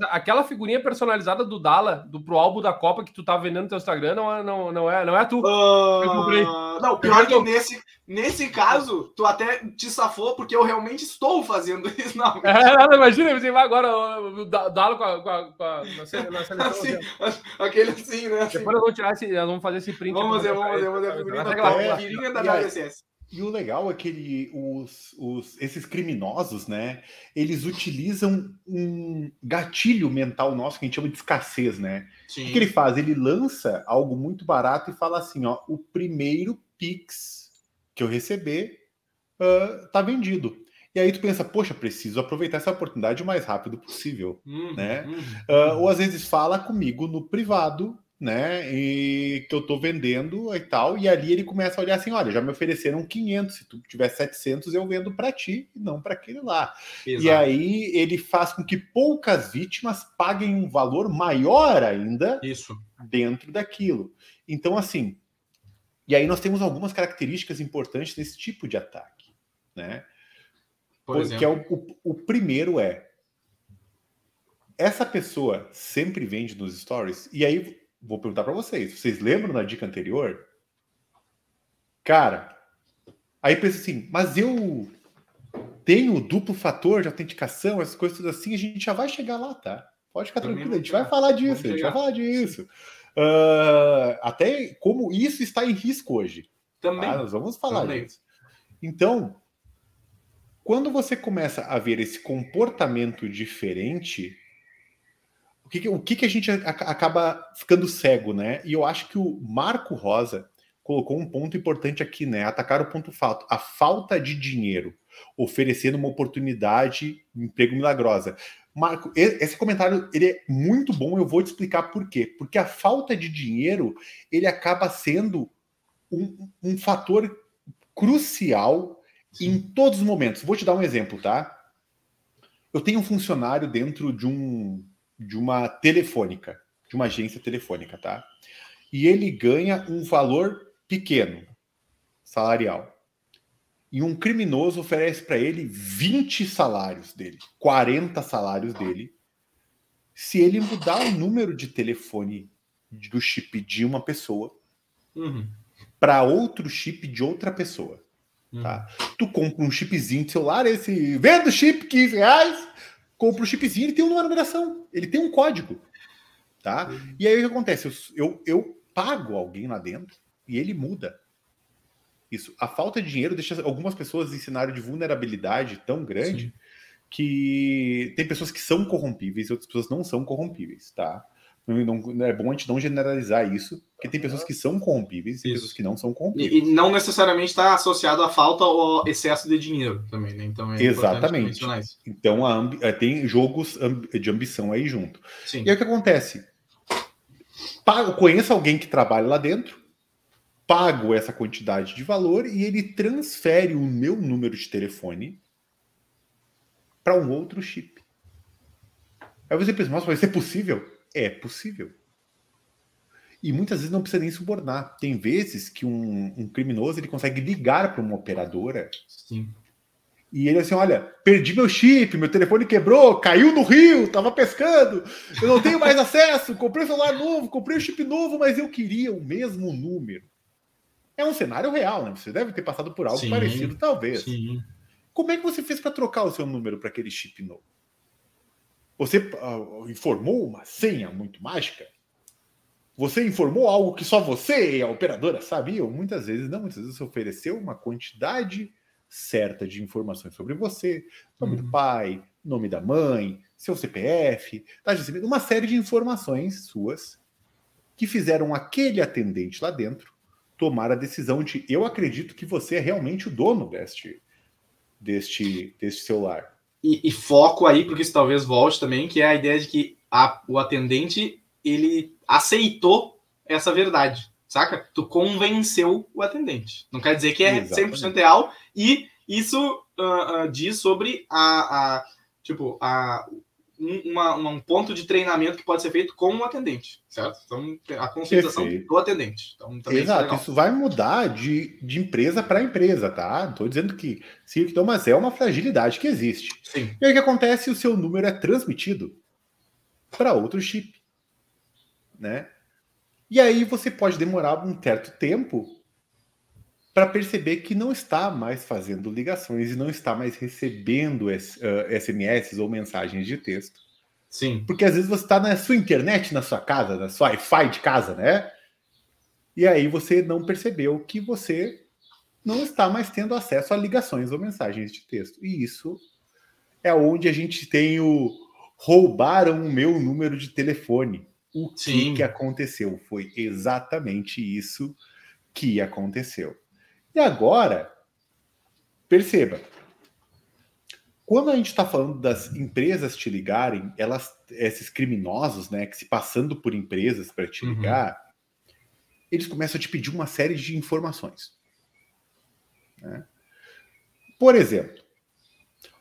aquela figurinha personalizada do Dala, do pro álbum da Copa que tu tá vendendo no teu Instagram, não é, não, não é, não é tu. Uh, não, pior que nesse, nesse caso, tu até te safou, porque eu realmente estou fazendo isso. Não, é, imagina, você vai agora o Dala com a, com a, com a na seleção. Assim, assim. Aquele assim, né? Assim. Depois nós vamos, tirar esse, nós vamos fazer esse print. Vamos fazer, vamos fazer, vamos fazer a figurinha da WSS. E o legal é que ele, os, os, esses criminosos, né? Eles utilizam um gatilho mental nosso que a gente chama de escassez, né? Sim. O que ele faz? Ele lança algo muito barato e fala assim: ó, o primeiro Pix que eu receber uh, tá vendido. E aí tu pensa, poxa, preciso aproveitar essa oportunidade o mais rápido possível, uhum, né? Uhum. Uh, ou às vezes fala comigo no privado né? E que eu tô vendendo e tal. E ali ele começa a olhar assim: olha, já me ofereceram 500, se tu tiver 700, eu vendo para ti e não para aquele lá. Exato. E aí ele faz com que poucas vítimas paguem um valor maior ainda Isso. dentro daquilo. Então, assim, e aí nós temos algumas características importantes desse tipo de ataque, né? Por é o, o, o primeiro é essa pessoa sempre vende nos stories, e aí vou perguntar para vocês. Vocês lembram da dica anterior? Cara, aí pensa assim, mas eu tenho duplo fator de autenticação, essas coisas assim, a gente já vai chegar lá, tá? Pode ficar tranquilo, a gente vai falar disso, a gente vai falar disso. Uh, até como isso está em risco hoje. Também. Tá? Nós vamos falar Também. disso. Então, quando você começa a ver esse comportamento diferente, o que, o que, que a gente acaba ficando cego, né? E eu acho que o Marco Rosa colocou um ponto importante aqui, né? Atacar o ponto fato, a falta de dinheiro, oferecendo uma oportunidade, emprego milagrosa. Marco, esse comentário ele é muito bom, eu vou te explicar por quê. Porque a falta de dinheiro, ele acaba sendo um, um fator crucial Sim. em todos os momentos. Vou te dar um exemplo, tá? Eu tenho um funcionário dentro de um de uma telefônica, de uma agência telefônica, tá? E ele ganha um valor pequeno, salarial. E um criminoso oferece para ele 20 salários dele, 40 salários dele, se ele mudar o número de telefone do chip de uma pessoa uhum. para outro chip de outra pessoa. Tá? Uhum. Tu compra um chipzinho de celular, esse vendo chip 15 reais, compra o chipzinho, ele tem uma numeração, ele tem um código. Tá? E aí o que acontece? Eu, eu, eu pago alguém lá dentro e ele muda. Isso. A falta de dinheiro deixa algumas pessoas em cenário de vulnerabilidade tão grande Sim. que tem pessoas que são corrompíveis e outras pessoas não são corrompíveis, tá? Não, não, é bom a gente não generalizar isso, porque tem pessoas que são corrompíveis e pessoas que não são corrompíveis. E, e não necessariamente está associado à falta ou excesso de dinheiro também, né? Então é Exatamente. Então ambi... É, tem jogos de ambição aí junto. Sim. E aí o que acontece? Pago, conheço alguém que trabalha lá dentro, pago essa quantidade de valor e ele transfere o meu número de telefone para um outro chip. Aí você pensa, nossa, vai ser possível? É possível. E muitas vezes não precisa nem subornar. Tem vezes que um, um criminoso ele consegue ligar para uma operadora. Sim. E ele assim, olha, perdi meu chip, meu telefone quebrou, caiu no rio, tava pescando, eu não tenho mais acesso, comprei um celular novo, comprei um chip novo, mas eu queria o mesmo número. É um cenário real, né? Você deve ter passado por algo sim, parecido, talvez. Sim. Como é que você fez para trocar o seu número para aquele chip novo? Você uh, informou uma senha muito mágica? Você informou algo que só você e a operadora sabiam? Muitas vezes não, muitas vezes você ofereceu uma quantidade certa de informações sobre você, nome uhum. do pai, nome da mãe, seu CPF, uma série de informações suas que fizeram aquele atendente lá dentro tomar a decisão de eu acredito que você é realmente o dono deste deste, deste celular. e, e, foco aí, porque isso talvez volte também, que é a ideia de que a, o atendente ele aceitou essa verdade, saca? Tu convenceu o atendente. Não quer dizer que é Exatamente. 100% real e isso uh, uh, diz sobre a, a tipo a uma, um ponto de treinamento que pode ser feito com o um atendente, certo? Então, a conscientização Perfeito. do atendente. Então, Exato, isso, isso, vai mudar de, de empresa para empresa, tá? Não estou dizendo que sim, então, mas é uma fragilidade que existe. Sim. E aí o que acontece? O seu número é transmitido para outro chip, né? E aí você pode demorar um certo tempo para perceber que não está mais fazendo ligações e não está mais recebendo SMS ou mensagens de texto. Sim. Porque às vezes você está na sua internet, na sua casa, na sua Wi-Fi de casa, né? E aí você não percebeu que você não está mais tendo acesso a ligações ou mensagens de texto. E isso é onde a gente tem o roubaram o meu número de telefone. O que, que aconteceu? Foi exatamente isso que aconteceu. E agora, perceba, quando a gente está falando das empresas te ligarem, elas, esses criminosos, né, que se passando por empresas para te uhum. ligar, uhum. eles começam a te pedir uma série de informações. Né? Por exemplo,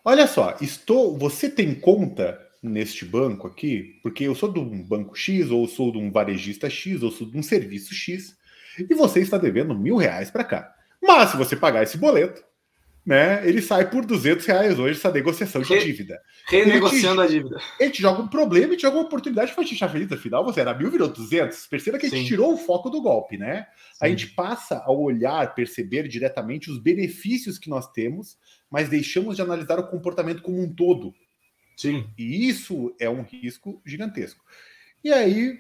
olha só, estou, você tem conta neste banco aqui, porque eu sou de um banco X, ou sou de um varejista X, ou sou de um serviço X, e você está devendo mil reais para cá. Mas se você pagar esse boleto, né, ele sai por 200 reais hoje essa negociação de dívida. Renegociando te, a dívida. Ele te joga um problema e te joga uma oportunidade para te deixar feliz. Afinal, você era mil, virou 200. Perceba que a gente tirou o foco do golpe, né? Sim. A gente passa a olhar, perceber diretamente os benefícios que nós temos, mas deixamos de analisar o comportamento como um todo. Sim. E isso é um risco gigantesco. E aí,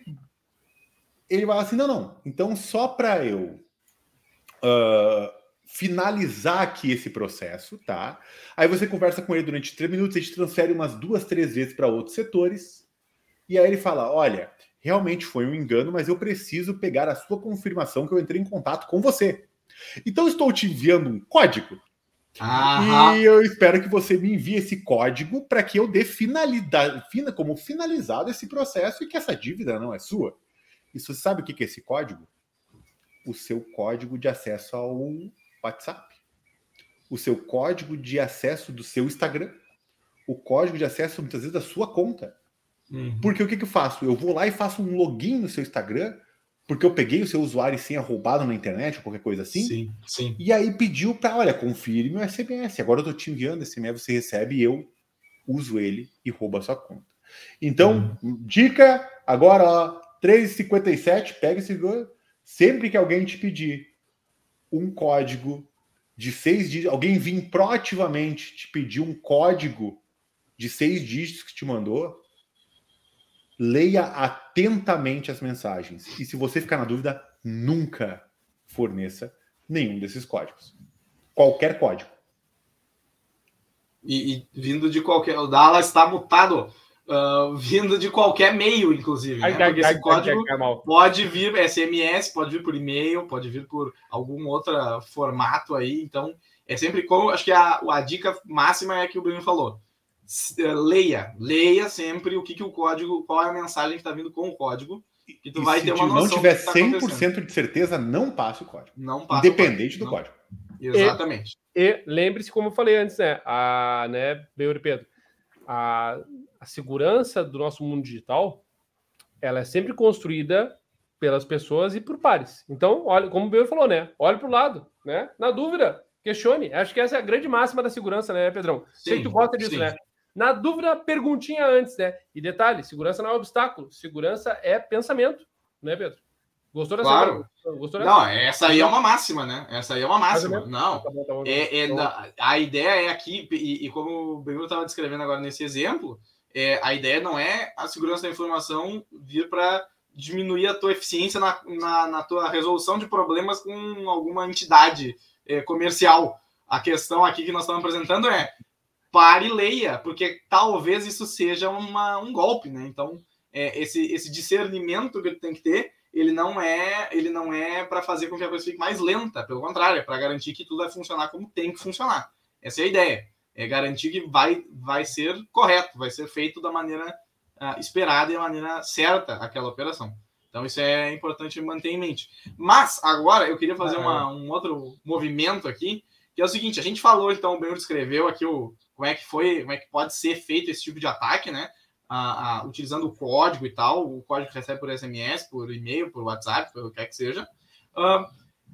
ele vai assim: não, não. Então, só para eu uh, finalizar aqui esse processo, tá? Aí você conversa com ele durante três minutos, a gente transfere umas duas, três vezes para outros setores, e aí ele fala: olha, realmente foi um engano, mas eu preciso pegar a sua confirmação que eu entrei em contato com você. Então estou te enviando um código. Aham. E eu espero que você me envie esse código para que eu dê finalidade, fina, como finalizado esse processo e que essa dívida não é sua. E você sabe o que é esse código? o seu código de acesso ao WhatsApp, o seu código de acesso do seu Instagram, o código de acesso muitas vezes da sua conta. Uhum. Porque o que, que eu faço? Eu vou lá e faço um login no seu Instagram, porque eu peguei o seu usuário e senha roubado na internet ou qualquer coisa assim. Sim, sim. E aí pediu para, olha, confirme meu SMS. Agora eu tô te enviando esse SMS, você recebe e eu uso ele e roubo a sua conta. Então, uhum. dica agora, ó, 3,57, pega esse Sempre que alguém te pedir um código de seis dígitos, alguém vir proativamente te pedir um código de seis dígitos que te mandou, leia atentamente as mensagens. E se você ficar na dúvida, nunca forneça nenhum desses códigos. Qualquer código. E, e vindo de qualquer. O Dallas está mutado uh, vindo de qualquer meio, inclusive. Né? Ai, esse código pode vir SMS, pode vir por e-mail, pode vir por algum outro formato aí. Então, é sempre como. Acho que a, a dica máxima é que o Bruno falou. Eh, leia, leia sempre o que, que o código, qual é a mensagem que está vindo com o código. E tu e vai ter uma noção. Se não tiver 100% tá de certeza, não passe o código. Não passe Independente do não. código. Exatamente. E, e lembre-se, como eu falei antes, né? A, né, Pedro, a, a segurança do nosso mundo digital ela é sempre construída pelas pessoas e por pares. Então, olha, como o Beu falou, né? Olhe para o lado, né? Na dúvida, questione. Acho que essa é a grande máxima da segurança, né, Pedrão? Sim, Sei que tu gosta disso, sim. né? Na dúvida, perguntinha antes, né? E detalhe, segurança não é obstáculo, segurança é pensamento, né, Pedro? Gostou dessa? Claro. Gostou dessa? Não, essa aí é uma máxima, né? Essa aí é uma máxima. Não, tá tá bom, é, é a ideia é aqui, e, e como o Bruno estava descrevendo agora nesse exemplo, é, a ideia não é a segurança da informação vir para diminuir a tua eficiência na, na, na, tua resolução de problemas com alguma entidade é, comercial. A questão aqui que nós estamos apresentando é pare e leia, porque talvez isso seja uma, um golpe, né? Então, é, esse, esse discernimento que tu tem que ter, ele não é ele não é para fazer com que a coisa fique mais lenta, pelo contrário, é para garantir que tudo vai funcionar como tem que funcionar. Essa é a ideia. é garantir que vai, vai ser correto, vai ser feito da maneira uh, esperada e da maneira certa aquela operação. Então isso é importante manter em mente. Mas agora eu queria fazer uma, um outro movimento aqui, que é o seguinte: a gente falou, então, o Ben descreveu aqui o, como é que foi, como é que pode ser feito esse tipo de ataque, né? Utilizando o código e tal, o código que recebe por SMS, por e-mail, por WhatsApp, pelo que quer que seja.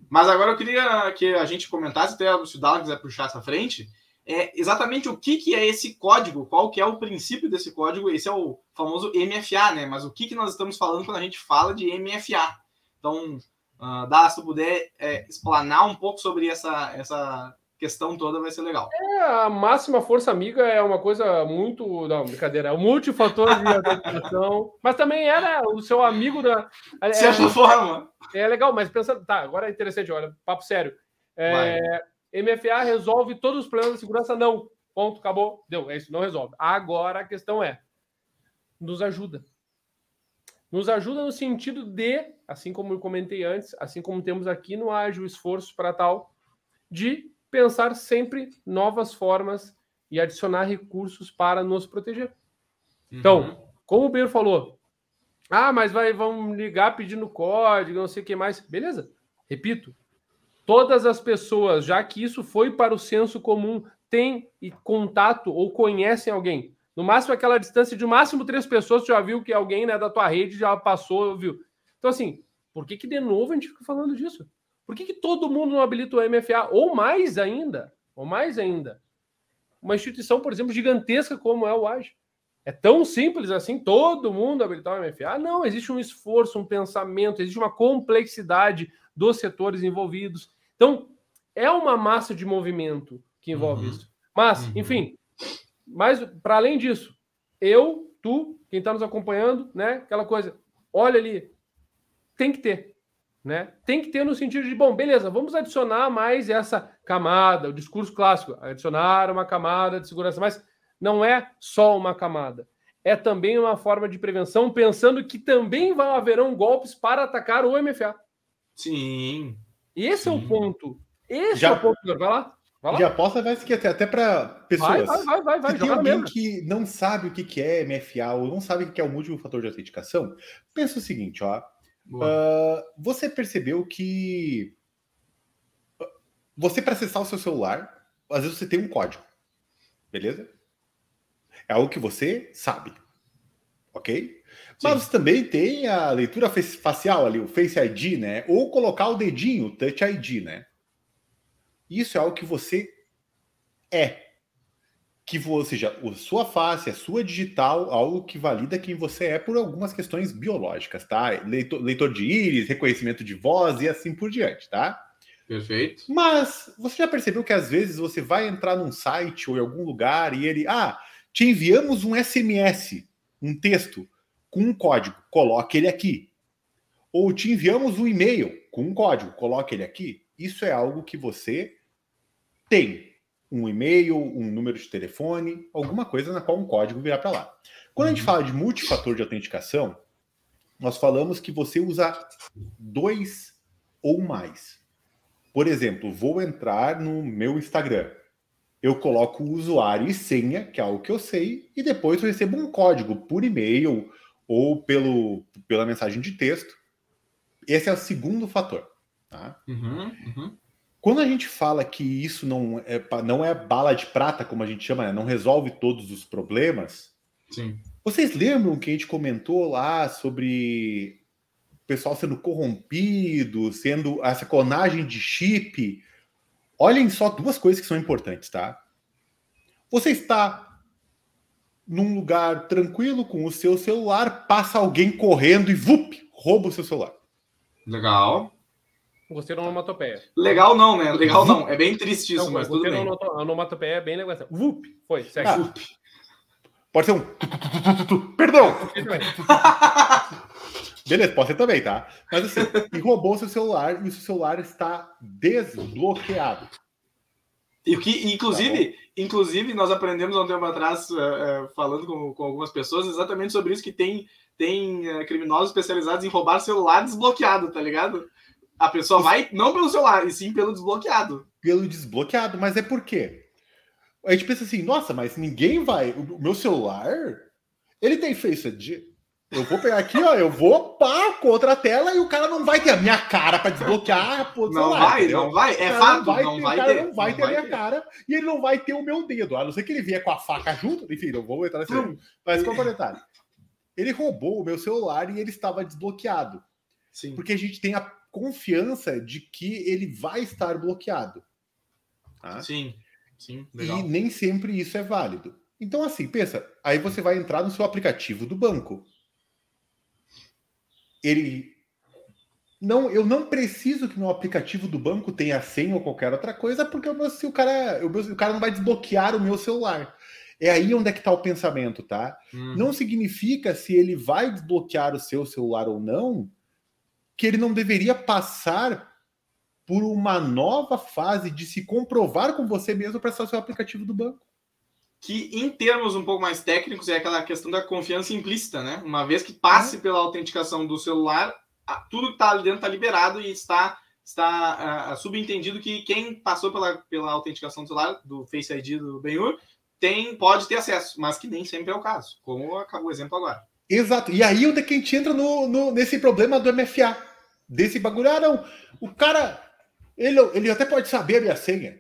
Mas agora eu queria que a gente comentasse, até se o Dala quiser puxar essa frente, é exatamente o que, que é esse código, qual que é o princípio desse código, esse é o famoso MFA, né? Mas o que, que nós estamos falando quando a gente fala de MFA? Então, uh, se tu puder é, explanar um pouco sobre essa, essa questão toda vai ser legal. É, a máxima força amiga é uma coisa muito. Não, brincadeira, é um multifator de adaptação, mas também era o seu amigo da. É, de certa forma. É legal, mas pensando. Tá, agora é interessante, olha, papo sério. É, MFA resolve todos os problemas de segurança? Não. Ponto, acabou. Deu, é isso, não resolve. Agora a questão é: nos ajuda. Nos ajuda no sentido de, assim como eu comentei antes, assim como temos aqui no Ágil esforço para tal, de pensar sempre novas formas e adicionar recursos para nos proteger. Então, uhum. como o Beiro falou, ah, mas vai, vão ligar pedindo código, não sei o que mais. Beleza. Repito, todas as pessoas, já que isso foi para o senso comum, têm contato ou conhecem alguém. No máximo, aquela distância de máximo três pessoas, já viu que alguém né, da tua rede já passou, viu? Então, assim, por que, que de novo a gente fica falando disso? Por que, que todo mundo não habilita o MFA? Ou mais ainda, ou mais ainda, uma instituição, por exemplo, gigantesca como é o AGE. É tão simples assim, todo mundo habilitar o MFA? Não, existe um esforço, um pensamento, existe uma complexidade dos setores envolvidos. Então, é uma massa de movimento que envolve uhum. isso. Mas, uhum. enfim, mas para além disso, eu, tu, quem está nos acompanhando, né? Aquela coisa, olha ali, tem que ter. Né? Tem que ter no sentido de, bom, beleza, vamos adicionar mais essa camada, o discurso clássico, adicionar uma camada de segurança, mas não é só uma camada. É também uma forma de prevenção, pensando que também vão haverão golpes para atacar o MFA. Sim. Esse sim. é o ponto. Esse Já... é o ponto. Vai lá. Vai lá. Já posso vai que até, até para pessoas. Vai, vai, vai, vai. Se tem alguém mesmo. que não sabe o que é MFA ou não sabe o que é o múltiplo fator de autenticação, pensa o seguinte, ó. Uh, você percebeu que você para acessar o seu celular, às vezes você tem um código, beleza? É algo que você sabe, ok? Sim. Mas você também tem a leitura facial ali, o Face ID, né? Ou colocar o dedinho, o Touch ID, né? Isso é algo que você é que ou seja, a sua face, a sua digital, algo que valida quem você é por algumas questões biológicas, tá? Leitor, leitor de íris, reconhecimento de voz e assim por diante, tá? Perfeito. Mas você já percebeu que às vezes você vai entrar num site ou em algum lugar e ele, ah, te enviamos um SMS, um texto com um código, coloque ele aqui. Ou te enviamos um e-mail com um código, coloque ele aqui. Isso é algo que você tem um e-mail, um número de telefone, alguma coisa na qual um código virá para lá. Quando a gente uhum. fala de multifator de autenticação, nós falamos que você usa dois ou mais. Por exemplo, vou entrar no meu Instagram. Eu coloco o usuário e senha, que é algo que eu sei, e depois eu recebo um código por e-mail ou pelo, pela mensagem de texto. Esse é o segundo fator. Tá? Uhum, uhum. Quando a gente fala que isso não é, não é bala de prata, como a gente chama, né? não resolve todos os problemas. Sim. Vocês lembram que a gente comentou lá sobre o pessoal sendo corrompido, sendo essa clonagem de chip? Olhem só duas coisas que são importantes, tá? Você está num lugar tranquilo com o seu celular, passa alguém correndo e vup, rouba o seu celular. Legal. Gostei da onomatopeia. Legal não, né? Legal não. É bem triste isso, não, mas tudo bem. A onomatopeia é bem legal. Vup, foi, segue. Ah, pode ser um... Perdão! Beleza, pode ser também, tá? Mas assim, e roubou seu celular e o seu celular está desbloqueado. E que, inclusive, tá inclusive, nós aprendemos há um tempo atrás, uh, uh, falando com, com, algumas pessoas, exatamente sobre isso, que tem, tem uh, criminosos especializados em roubar celular desbloqueado, tá ligado? A pessoa vai não pelo celular, e sim pelo desbloqueado. Pelo desbloqueado, mas é por quê? a gente pensa assim, nossa, mas ninguém vai. O meu celular, ele tem Face ID. Eu vou pegar aqui, ó, eu vou pá, contra a tela e o cara não vai ter a minha cara para desbloquear. Pô, não celular, vai, entendeu? não vai. É fato, não vai, não ter, vai o cara ter. não vai ter a minha ter. cara e ele não vai ter o meu dedo. A não ser que ele vier com a faca junto, enfim, não vou entrar nesse. Hum. Mas qual é o detalhe? Ele roubou o meu celular e ele estava desbloqueado. Sim. Porque a gente tem a confiança de que ele vai estar bloqueado. Tá? Sim, sim. Legal. E nem sempre isso é válido. Então, assim, pensa, aí você vai entrar no seu aplicativo do banco. Ele. Não, eu não preciso que no aplicativo do banco tenha senha ou qualquer outra coisa, porque o, meu, se o, cara, o, meu, o cara não vai desbloquear o meu celular. É aí onde é que está o pensamento, tá? Hum. Não significa se ele vai desbloquear o seu celular ou não, que ele não deveria passar por uma nova fase de se comprovar com você mesmo para acessar o seu aplicativo do banco. Que, em termos um pouco mais técnicos, é aquela questão da confiança implícita, né? Uma vez que passe é. pela autenticação do celular, tudo que está ali dentro está liberado e está, está uh, subentendido que quem passou pela, pela autenticação do celular, do Face ID do Benhur, tem, pode ter acesso, mas que nem sempre é o caso, como acabou o exemplo agora. Exato. E aí onde é que a gente entra no, no, nesse problema do MFA? Desse bagulho. Ah, não, o cara, ele, ele até pode saber a minha senha,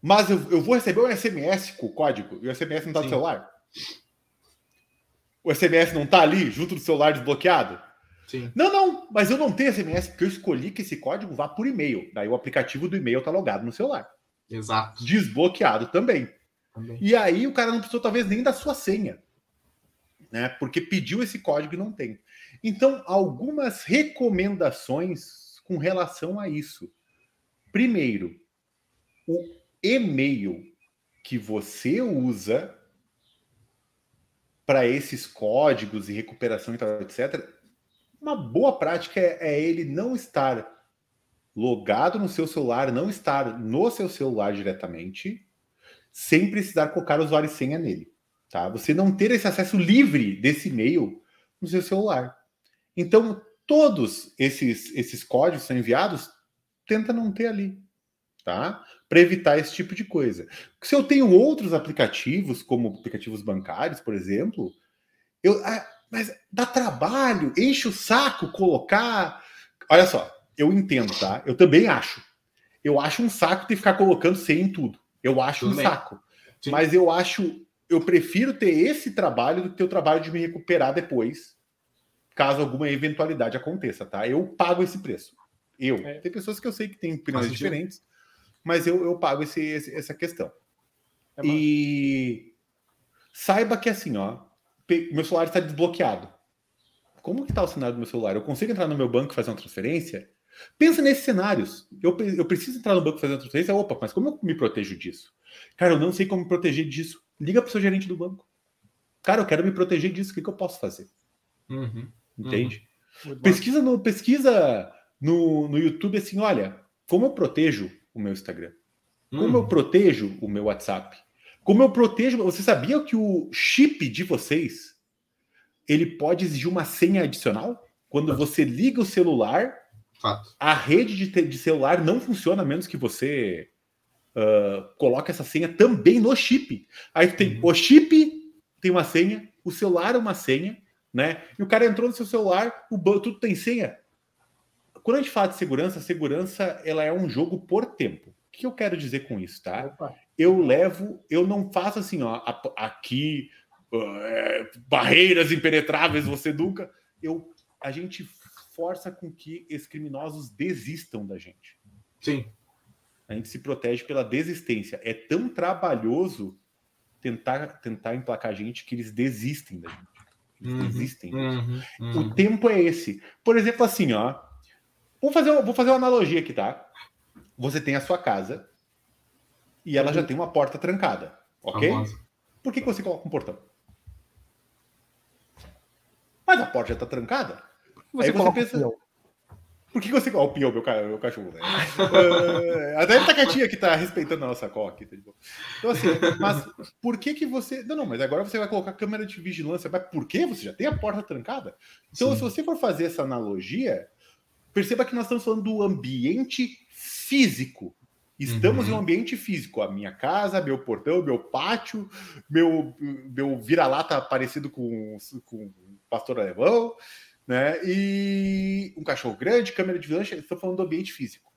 mas eu, eu vou receber um SMS com o código e o SMS não tá no celular. O SMS não tá ali, junto do celular desbloqueado? Sim. Não, não, mas eu não tenho SMS porque eu escolhi que esse código vá por e-mail. Daí o aplicativo do e-mail tá logado no celular. Exato. Desbloqueado também. também. E aí o cara não precisou talvez nem da sua senha. Né? Porque pediu esse código e não tem. Então, algumas recomendações com relação a isso. Primeiro, o e-mail que você usa para esses códigos e recuperação e tal, etc. Uma boa prática é, é ele não estar logado no seu celular, não estar no seu celular diretamente, sem precisar colocar usuário e senha nele. Tá? Você não ter esse acesso livre desse e-mail no seu celular. Então, todos esses, esses códigos são enviados, tenta não ter ali, tá? Para evitar esse tipo de coisa. Se eu tenho outros aplicativos, como aplicativos bancários, por exemplo, eu, ah, mas dá trabalho, enche o saco colocar. Olha só, eu entendo, tá? Eu também acho. Eu acho um saco ter que ficar colocando senha em tudo. Eu acho tudo um bem. saco. Sim. Mas eu acho, eu prefiro ter esse trabalho do que ter o trabalho de me recuperar depois caso alguma eventualidade aconteça, tá? Eu pago esse preço. Eu. É. Tem pessoas que eu sei que têm opiniões mas, diferentes, mas eu, eu pago esse, esse essa questão. É e saiba que assim, ó, meu celular está desbloqueado. Como que está o cenário do meu celular? Eu consigo entrar no meu banco e fazer uma transferência? Pensa nesses cenários. Eu, eu preciso entrar no banco e fazer uma transferência. Opa, mas como eu me protejo disso? Cara, eu não sei como me proteger disso. Liga para o seu gerente do banco. Cara, eu quero me proteger disso. O que, que eu posso fazer? Uhum. Entende? Uhum. Pesquisa, no, pesquisa no, no YouTube assim: olha, como eu protejo o meu Instagram? Como uhum. eu protejo o meu WhatsApp? Como eu protejo. Você sabia que o chip de vocês ele pode exigir uma senha adicional? Quando você liga o celular, Fato. a rede de, de, celular não funciona a menos que você uh, coloque essa senha também no chip. Aí tem uhum. o chip tem uma senha, o celular é uma senha, né? E o cara entrou no seu celular, o tudo tem senha. Quando a gente fala de segurança, a segurança ela é um jogo por tempo. O que eu quero dizer com isso, tá? Opa. Eu levo, eu não faço assim, ó, aqui é, barreiras impenetráveis, você nunca. Eu, a gente força com que esses criminosos desistam da gente. Sim. A gente se protege pela desistência. É tão trabalhoso tentar tentar emplacar a gente que eles desistem da gente. Uhum, existem. Uhum, uhum. O tempo é esse. Por exemplo, assim, ó. Vou fazer, vou fazer uma analogia aqui, tá? Você tem a sua casa e ela já tem uma porta trancada, ok? Por que, que você coloca um portão? Mas a porta já está trancada. Você Aí você pensa. Um por que você. Ó, o Pio, meu, meu cachorro, né? uh, até ele tá quietinho aqui, tá respeitando a nossa coque. Tá então, assim, mas por que que você. Não, não, mas agora você vai colocar câmera de vigilância. Mas por que? Você já tem a porta trancada? Então, Sim. se você for fazer essa analogia, perceba que nós estamos falando do ambiente físico. Estamos uhum. em um ambiente físico, a minha casa, meu portão, meu pátio, meu, meu vira-lata parecido com, com pastor alemão, né? E um cachorro grande, câmera de vigilância, estou falando do ambiente físico.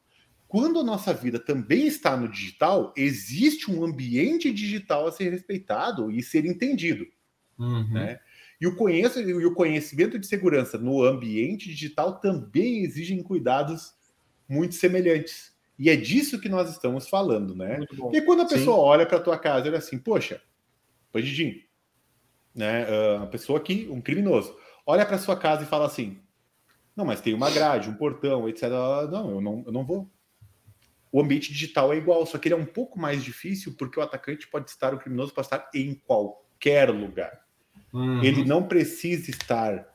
Quando a nossa vida também está no digital, existe um ambiente digital a ser respeitado e ser entendido. Uhum. Né? E o, conhecimento de segurança no ambiente digital também exigem cuidados muito semelhantes. E é disso que nós estamos falando, né? E quando a pessoa Sim. olha para a tua casa, ela é assim, poxa, bandidinho, né? Uh, uma pessoa aqui, um criminoso, olha para sua casa e fala assim, não, mas tem uma grade, um portão, etc. Não, eu não, eu não vou. O ambiente digital é igual, só que ele é um pouco mais difícil porque o atacante pode estar, o criminoso pode estar em qualquer lugar. Uhum. Ele não precisa estar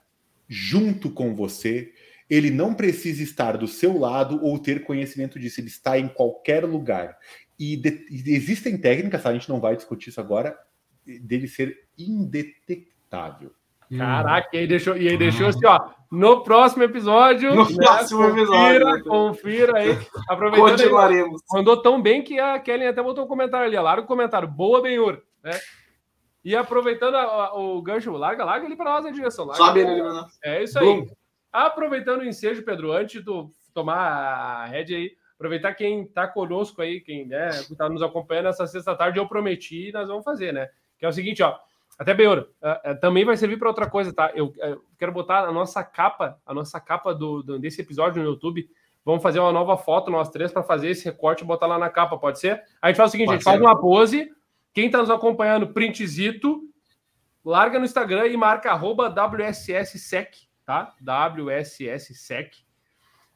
junto com você, ele não precisa estar do seu lado ou ter conhecimento disso, ele está em qualquer lugar. E, de, e existem técnicas, tá? a gente não vai discutir isso agora, dele ser indetectável. Caraca, e aí deixou, e aí deixou assim, ó. No próximo episódio. No né, próximo confira, episódio. Confira aí. Aproveitando. Continuaremos. Aí, mandou tão bem que a Kelly até botou um comentário ali. Larga o comentário. Boa, Benhur. Né? E aproveitando a, a, o gancho, larga, larga ali para nós a direção. Larga, Sobe ele. É isso aí. Aproveitando o ensejo, Pedro, antes de tomar a rede aí, aproveitar quem está conosco aí, quem né, está nos acompanhando essa sexta-tarde, eu prometi e nós vamos fazer, né? Que é o seguinte, ó. Até bem, uh, também vai servir para outra coisa, tá? Eu, eu, quero botar a nossa capa, a nossa capa do, do, desse episódio no YouTube. Vamos fazer uma nova foto, nós três, para fazer esse recorte e botar lá na capa, pode ser? A gente faz o seguinte, pode a gente ser. faz uma pose. Quem está nos acompanhando, printzito, larga no Instagram e marca arroba WSSSEC, tá? WSSSEC.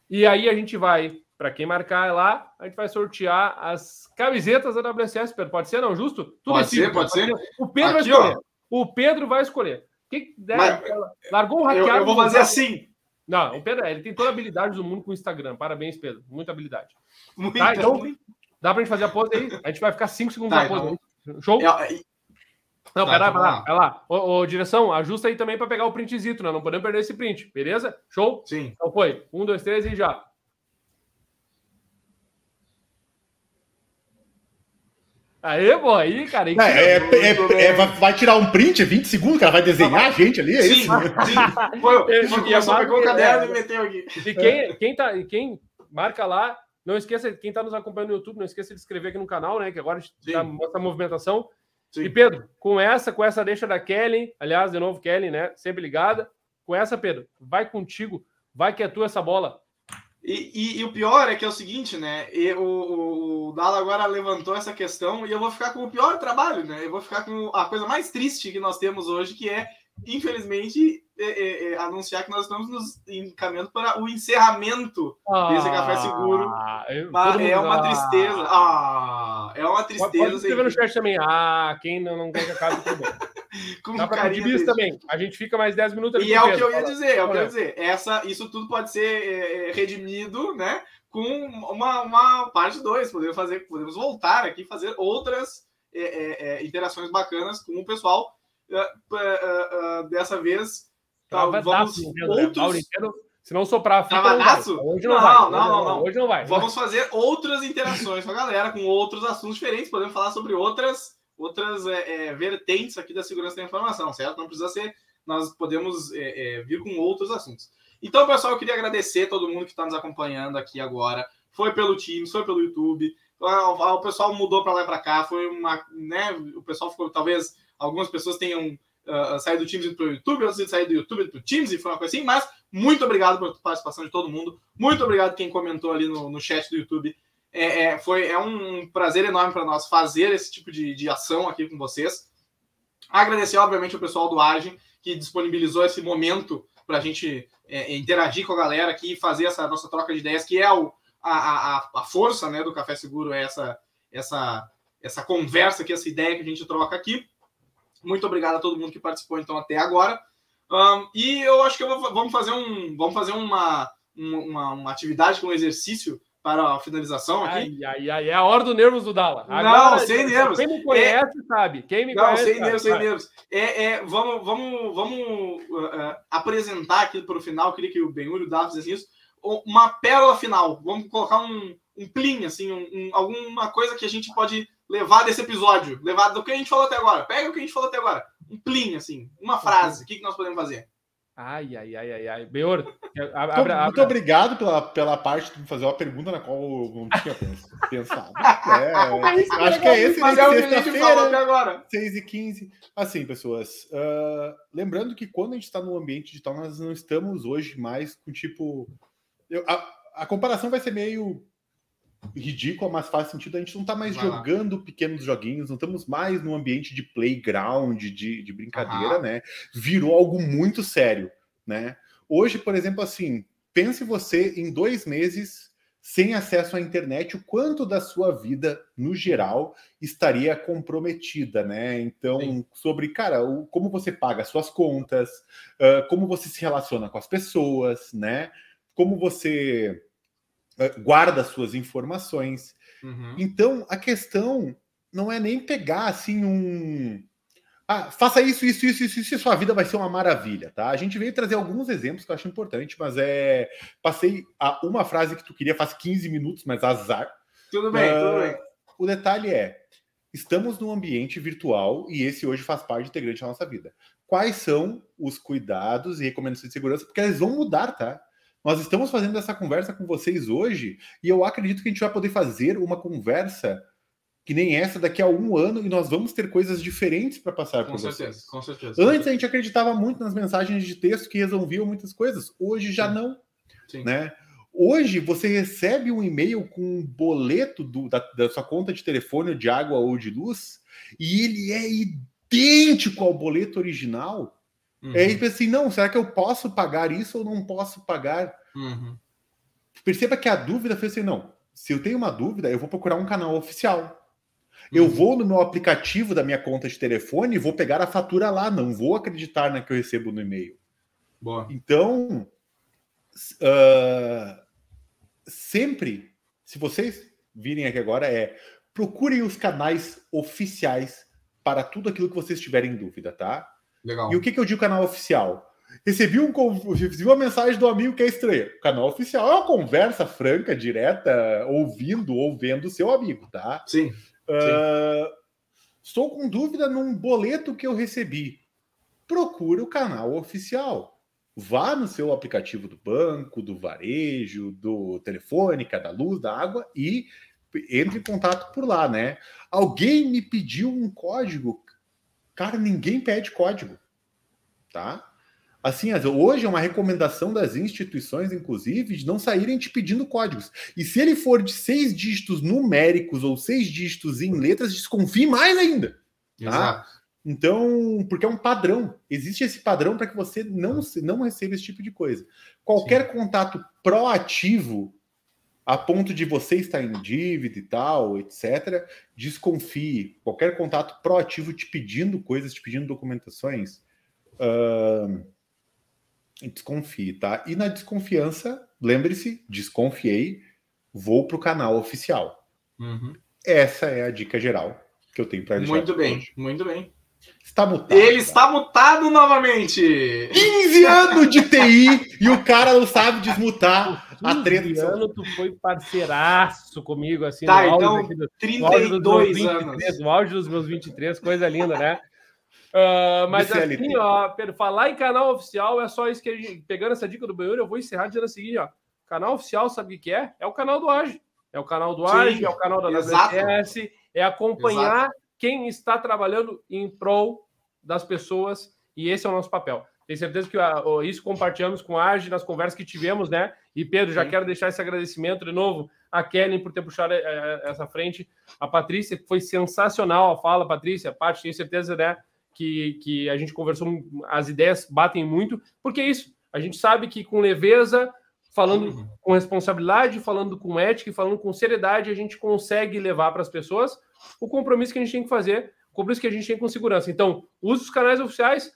E aí a gente vai, para quem marcar lá, a gente vai sortear as camisetas da WSS, Pedro. Pode ser, não? Justo? Tudo pode ser, pode, ser. O Pedro Aqui, vai escolher. Ó. O Pedro vai escolher. Que, né, Mas, largou um hackeado. Eu, eu vou fazer assim. Não, o Pedro, ele tem toda a habilidade do mundo com o Instagram. Parabéns, Pedro. Muita habilidade. Muito tá, então, dá pra gente fazer a pose aí? A gente vai ficar cinco segundos tá, na pose. Então... Show? É, não, tá, pera, vai lá, vai lá. Ô, ô, direção, ajusta aí também para pegar o printzito, né? Não podemos perder esse print, beleza? Show? Sim. Então foi. Um, dois, três e já. Aê, pô, aí, cara. É, é, é, é, vai tirar um print, 20 segundos, cara, vai desenhar a gente ali, é sim, isso? Sim, foi, foi, só pegou o caderno e meteu aqui. E quem, quem, tá, quem marca lá, não esqueça, quem tá nos acompanhando no YouTube, não esqueça de inscrever aqui no canal, né, que agora a gente tá, mostra a movimentação. Sim. E Pedro, com essa, com essa deixa da Kelly, aliás, de novo, Kelly, né, sempre ligada, com essa, Pedro, vai contigo, vai que é tua essa bola. E, e, e, o pior é que é o seguinte, né? E o, o, Dala agora levantou essa questão e eu vou ficar com o pior trabalho, né? Eu vou ficar com a coisa mais triste que nós temos hoje, que é, infelizmente, é, é, é, anunciar que nós estamos nos encaminhando para o encerramento ah, desse café seguro. Eu, é uma tristeza. Ah, é uma tristeza. Pode escrever no chat também. Ah, quem não, não quer que acabe tudo Com Dá carinho também. A gente fica mais 10 minutos ali. E é o que eu ia dizer, é o que eu ia dizer. Essa, isso tudo pode ser é, é redimido, né? Com uma, uma parte 2. Podemos fazer, podemos voltar aqui e fazer outras é, interações bacanas com o pessoal. dessa vez vamos outros... Se não soprar? Não hoje não, não, vai. Não, não, não, Hoje não vai. Vamos fazer outras interações com a galera, com outros assuntos diferentes. Podemos falar sobre outras, outras é, é, vertentes aqui da segurança da informação, certo? Não precisa ser. Nós podemos é, é vir com outros assuntos. Então, pessoal, eu queria agradecer a todo mundo que está nos acompanhando aqui agora. Foi pelo Teams, foi pelo YouTube. O pessoal mudou para lá e para cá. Foi uma. Né, o pessoal ficou. Talvez algumas pessoas tenham uh, sair do Teams para o YouTube, outros sair do YouTube para o Teams, e foi uma coisa assim, mas muito obrigado pela participação de todo mundo, muito obrigado quem comentou ali no, no chat do YouTube. É, é, foi, é um prazer enorme para nós fazer esse tipo de, de ação aqui com vocês. Agradecer, obviamente, o pessoal do Agem, que disponibilizou esse momento para a gente é, interagir com a galera aqui e fazer essa nossa troca de ideias, que é o, a, a, a força né, do Café Seguro, é essa, essa, essa conversa aqui, essa ideia que a gente troca aqui. Muito obrigado a todo mundo que participou então até agora. Um, e eu acho que eu vou, vamos fazer um vamos fazer uma, uma, uma atividade com um exercício para a finalização aqui. Ai, ai, ai, é a hora do nervos do Dala. Agora, não, sem nervos. Quem me conhece é... sabe. Quem me não, conhece sem nervos, sem nervos. É, é, vamos vamos, vamos uh, apresentar aqui para o final, queria que o Benhur e o Dala fizessem isso, uma pérola final. Vamos colocar um, um plim, assim, um, um, alguma coisa que a gente pode levar desse episódio, levar do que a gente falou até agora. Pega o que a gente falou até agora. Um plim, assim, uma frase. O que, que nós podemos fazer? Ai, ai, ai, ai, ai. Beor, abra, muito obrigado pela, pela parte de fazer uma pergunta na qual eu não tinha pensado. É, é acho que é esse, Mas o que a gente falou até agora. 6 e 15. Assim, pessoas, uh, lembrando que quando a gente está no ambiente digital, nós não estamos hoje mais com tipo. Eu, a, a comparação vai ser meio ridícula, mas faz sentido. A gente não está mais Vai jogando lá. pequenos joguinhos, não estamos mais no ambiente de playground, de, de brincadeira, né? Virou algo muito sério, né? Hoje, por exemplo, assim, pense você em dois meses sem acesso à internet, o quanto da sua vida, no geral, estaria comprometida, né? Então, Sim. sobre, cara, o, como você paga suas contas, uh, como você se relaciona com as pessoas, né? Como você guarda suas informações. Uhum. Então, a questão não é nem pegar assim um. Ah, faça isso, isso, isso, isso, isso, e sua vida vai ser uma maravilha, tá? A gente veio trazer alguns exemplos que eu acho importante, mas é. Passei a uma frase que tu queria faz 15 minutos, mas azar. Tudo bem, uh, tudo bem. O detalhe é: estamos num ambiente virtual e esse hoje faz parte integrante da nossa vida. Quais são os cuidados e recomendações de segurança? Porque eles vão mudar, tá? Nós estamos fazendo essa conversa com vocês hoje e eu acredito que a gente vai poder fazer uma conversa que nem essa daqui a um ano e nós vamos ter coisas diferentes para passar com certeza, vocês. Com certeza. Antes a gente acreditava muito nas mensagens de texto que resolviam muitas coisas. Hoje já Sim. não. Sim. Né? Hoje você recebe um e-mail com um boleto do, da, da, sua conta de telefone, de água ou de luz, e ele é idêntico ao boleto original. Uhum. É, e assim, não, será que eu posso pagar isso ou não posso pagar? Uhum. Perceba que a dúvida foi assim, não, se eu tenho uma dúvida, eu vou procurar um canal oficial. Uhum. Eu vou no meu aplicativo da minha conta de telefone e vou pegar a fatura lá, não vou acreditar na que eu recebo no e-mail. Boa. Então, uh, sempre, se vocês virem aqui agora, é procurem os canais oficiais para tudo aquilo que vocês tiverem dúvida, tá? Legal. E o que, que eu digo canal oficial? Recebi, um, recebi uma mensagem do amigo que é estranho. O canal oficial é uma conversa franca, direta, ouvindo ou vendo o seu amigo, tá? Sim. Uh, estou com dúvida num boleto que eu recebi. Procure o canal oficial. Vá no seu aplicativo do banco, do varejo, do telefônica, da luz, da água e entre em contato por lá, né? Alguém me pediu um código Cara, ninguém pede código, tá? Assim, hoje é uma recomendação das instituições, inclusive, de não saírem te pedindo códigos. E se ele for de seis dígitos numéricos ou seis dígitos em letras, desconfie mais ainda. Tá? Exato. Então, porque é um padrão. Existe esse padrão para que você não, não receba esse tipo de coisa. Qualquer Sim. contato proativo a ponto de você estar em dívida e tal, etc., desconfie. Qualquer contato proativo te pedindo coisas, te pedindo documentações, uh, desconfie, tá? E na desconfiança, lembre-se, desconfiei, vou para o canal oficial. Uhum. Essa é a dica geral que eu tenho para. Muito bem, hoje. muito bem. Está mutado. Ele tá? está mutado novamente. 15 anos de TI e o cara não sabe desmutar a treta. anos tu foi parceiraço comigo, assim, tá, no então, do, 32 no anos. 23, no auge dos meus 23, coisa linda, né? Uh, mas BCLT. assim, ó, falar em canal oficial é só isso que a gente, pegando essa dica do Benhur, eu vou encerrar dizendo o seguinte, ó, canal oficial, sabe o que é? É o canal do Age. É o canal do Age, é o canal da WS, é acompanhar exato. Quem está trabalhando em prol das pessoas, e esse é o nosso papel. Tenho certeza que isso compartilhamos com a Age nas conversas que tivemos, né? E Pedro, já Sim. quero deixar esse agradecimento de novo a Kellen por ter puxado eh, eh, essa frente, a Patrícia, que foi sensacional a fala, Patrícia, Paty, tenho certeza, né? Que, que a gente conversou, as ideias batem muito, porque é isso, a gente sabe que com leveza, falando uhum. com responsabilidade, falando com ética e falando com seriedade, a gente consegue levar para as pessoas o compromisso que a gente tem que fazer, o compromisso que a gente tem com segurança. Então, use os canais oficiais,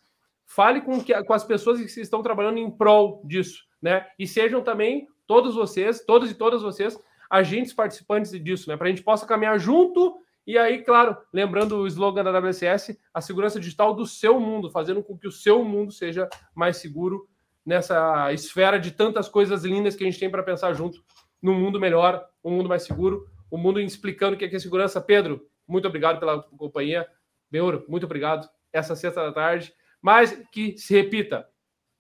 Fale com, que, com as pessoas que estão trabalhando em prol disso, né? E sejam também todos vocês, todos e todas vocês, agentes participantes disso, né? Para a gente possa caminhar junto e aí, claro, lembrando o slogan da WCS, a segurança digital do seu mundo, fazendo com que o seu mundo seja mais seguro nessa esfera de tantas coisas lindas que a gente tem para pensar junto num mundo melhor, um mundo mais seguro, um mundo explicando o que é segurança. Pedro, muito obrigado pela companhia. Beuro, muito obrigado. Essa sexta da tarde. Mas que se repita.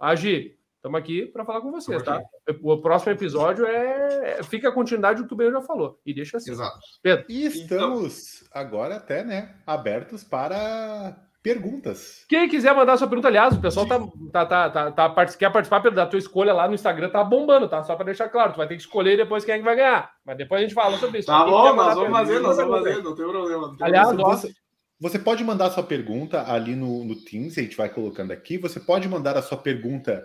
Agi, estamos aqui para falar com vocês, tá? O próximo episódio é. Fica a continuidade do que o Beuro já falou. E deixa assim. Exato. Pedro. E estamos então... agora até, né, abertos para perguntas. Quem quiser mandar sua pergunta, aliás, o pessoal tá, tá, tá, tá, tá, tá quer participar da tua escolha lá no Instagram, tá bombando, tá? Só para deixar claro, tu vai ter que escolher depois quem é que vai ganhar. Mas depois a gente fala sobre isso. Tá bom, nós vamos fazer, nós vamos fazer, não tem problema. Não tem aliás, problema. Você, você, pode mandar sua pergunta ali no, no Teams, a gente vai colocando aqui. Você pode mandar a sua pergunta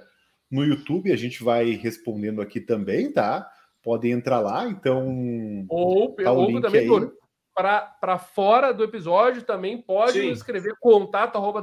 no YouTube, a gente vai respondendo aqui também, tá? Podem entrar lá, então. Ou, tá ou também, aí para fora do episódio também pode Sim. nos escrever contato arroba.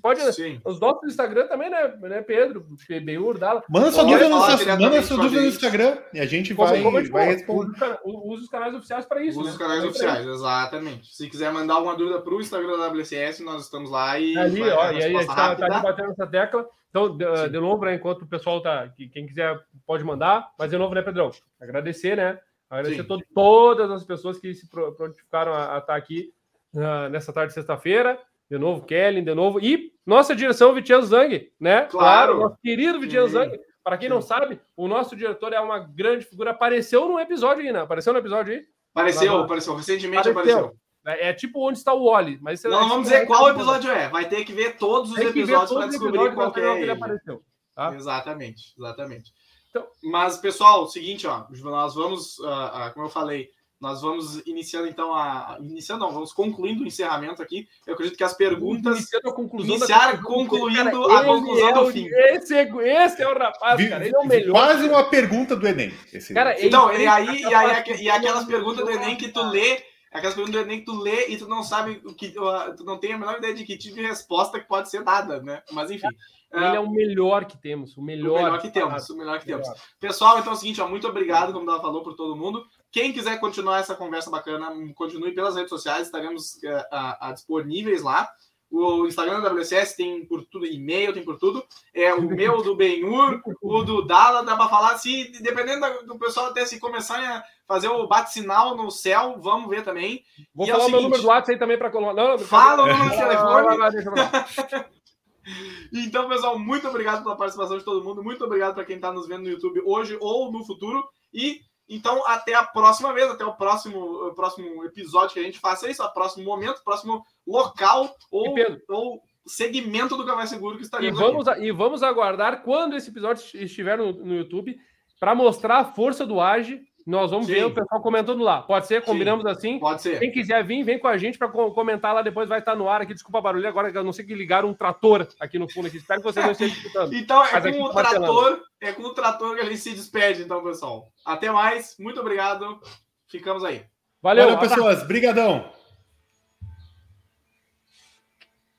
Pode Sim. os nossos Instagram também, né, né Pedro? PBU, Dala. Manda sua dúvida, no, manda sua dúvida no Instagram e a gente vai, como, vai responder. Usa os canais oficiais para isso. Usa né? os canais oficiais, exatamente. Se quiser mandar alguma dúvida para o Instagram da WCS, nós estamos lá e. Ali, ó, e aí a gente está tá debatendo essa tecla. Então, de, de novo, né, enquanto o pessoal tá. Quem quiser pode mandar, mas de novo, né, Pedrão? Agradecer, né? Agradecer a todas as pessoas que se prontificaram a, a estar aqui uh, nessa tarde de sexta-feira. De novo, Kellen, de novo. E nossa direção, Vitiano Zang, né? Claro. nosso querido Vitiano Zang. Para quem Sim. não sabe, o nosso diretor é uma grande figura. Apareceu num episódio aí, né? Apareceu no episódio aí? Apareceu, Lá, apareceu. Recentemente apareceu. apareceu. É, é, tipo onde está o Wally. Mas não, vamos dizer qual episódio é. Vai ter que ver todos os episódios para descobrir qual é ele. Apareceu, tá? Exatamente, exatamente. Então, mas, pessoal, seguinte, ó, nós vamos, uh, uh, como eu falei, nós vamos iniciando então a. Iniciando, não, vamos concluindo o encerramento aqui. Eu acredito que as perguntas. Iniciando a conclusão iniciar concluindo cara, a conclusão é do fim. Esse, esse é o rapaz, cara. Ele é o melhor. Quase uma pergunta do Enem. Esse cara, então, e aí, e aí, e aquelas perguntas do Enem que tu lê. Aquelas perguntas do Enem que tu lê e tu não sabe o que. Tu não tem a menor ideia de que tipo de resposta que pode ser dada, né? Mas enfim. Ele é, é o melhor que temos, o melhor, o melhor que temos, o melhor que temos. Pessoal, então é o seguinte, ó, muito obrigado, como ela falou, por todo mundo. Quem quiser continuar essa conversa bacana, continue pelas redes sociais, estaremos uh, uh, disponíveis lá. O Instagram da WCS tem por tudo, e-mail tem por tudo. É o meu do Benhur, o do Dala, dá para falar. Se dependendo do pessoal até se começarem a fazer o bate-sinal no céu, vamos ver também. Vou e falar é o, seguinte, meu número do WhatsApp aí também para colocar. Fala o número do telefone. Então, pessoal, muito obrigado pela participação de todo mundo. Muito obrigado para quem está nos vendo no YouTube hoje ou no futuro. E então, até a próxima vez, até o próximo, o próximo episódio que a gente faça isso, o próximo momento, próximo local ou, ou segmento do Café Seguro que estaremos e vamos. E vamos aguardar quando esse episódio estiver no, no YouTube para mostrar a força do Age nós vamos Sim. ver o pessoal comentando lá. Pode ser? Combinamos Sim. assim? Pode ser. Quem quiser vir, vem com a gente para comentar lá. Depois vai estar no ar aqui. Desculpa barulho. Agora eu não sei que ligaram um trator aqui no fundo. Aqui. Espero que vocês não estejam escutando. então é com o trator. É com o trator que a gente se despede, então, pessoal. Até mais. Muito obrigado. Ficamos aí. Valeu, Valeu pessoas. Brigadão.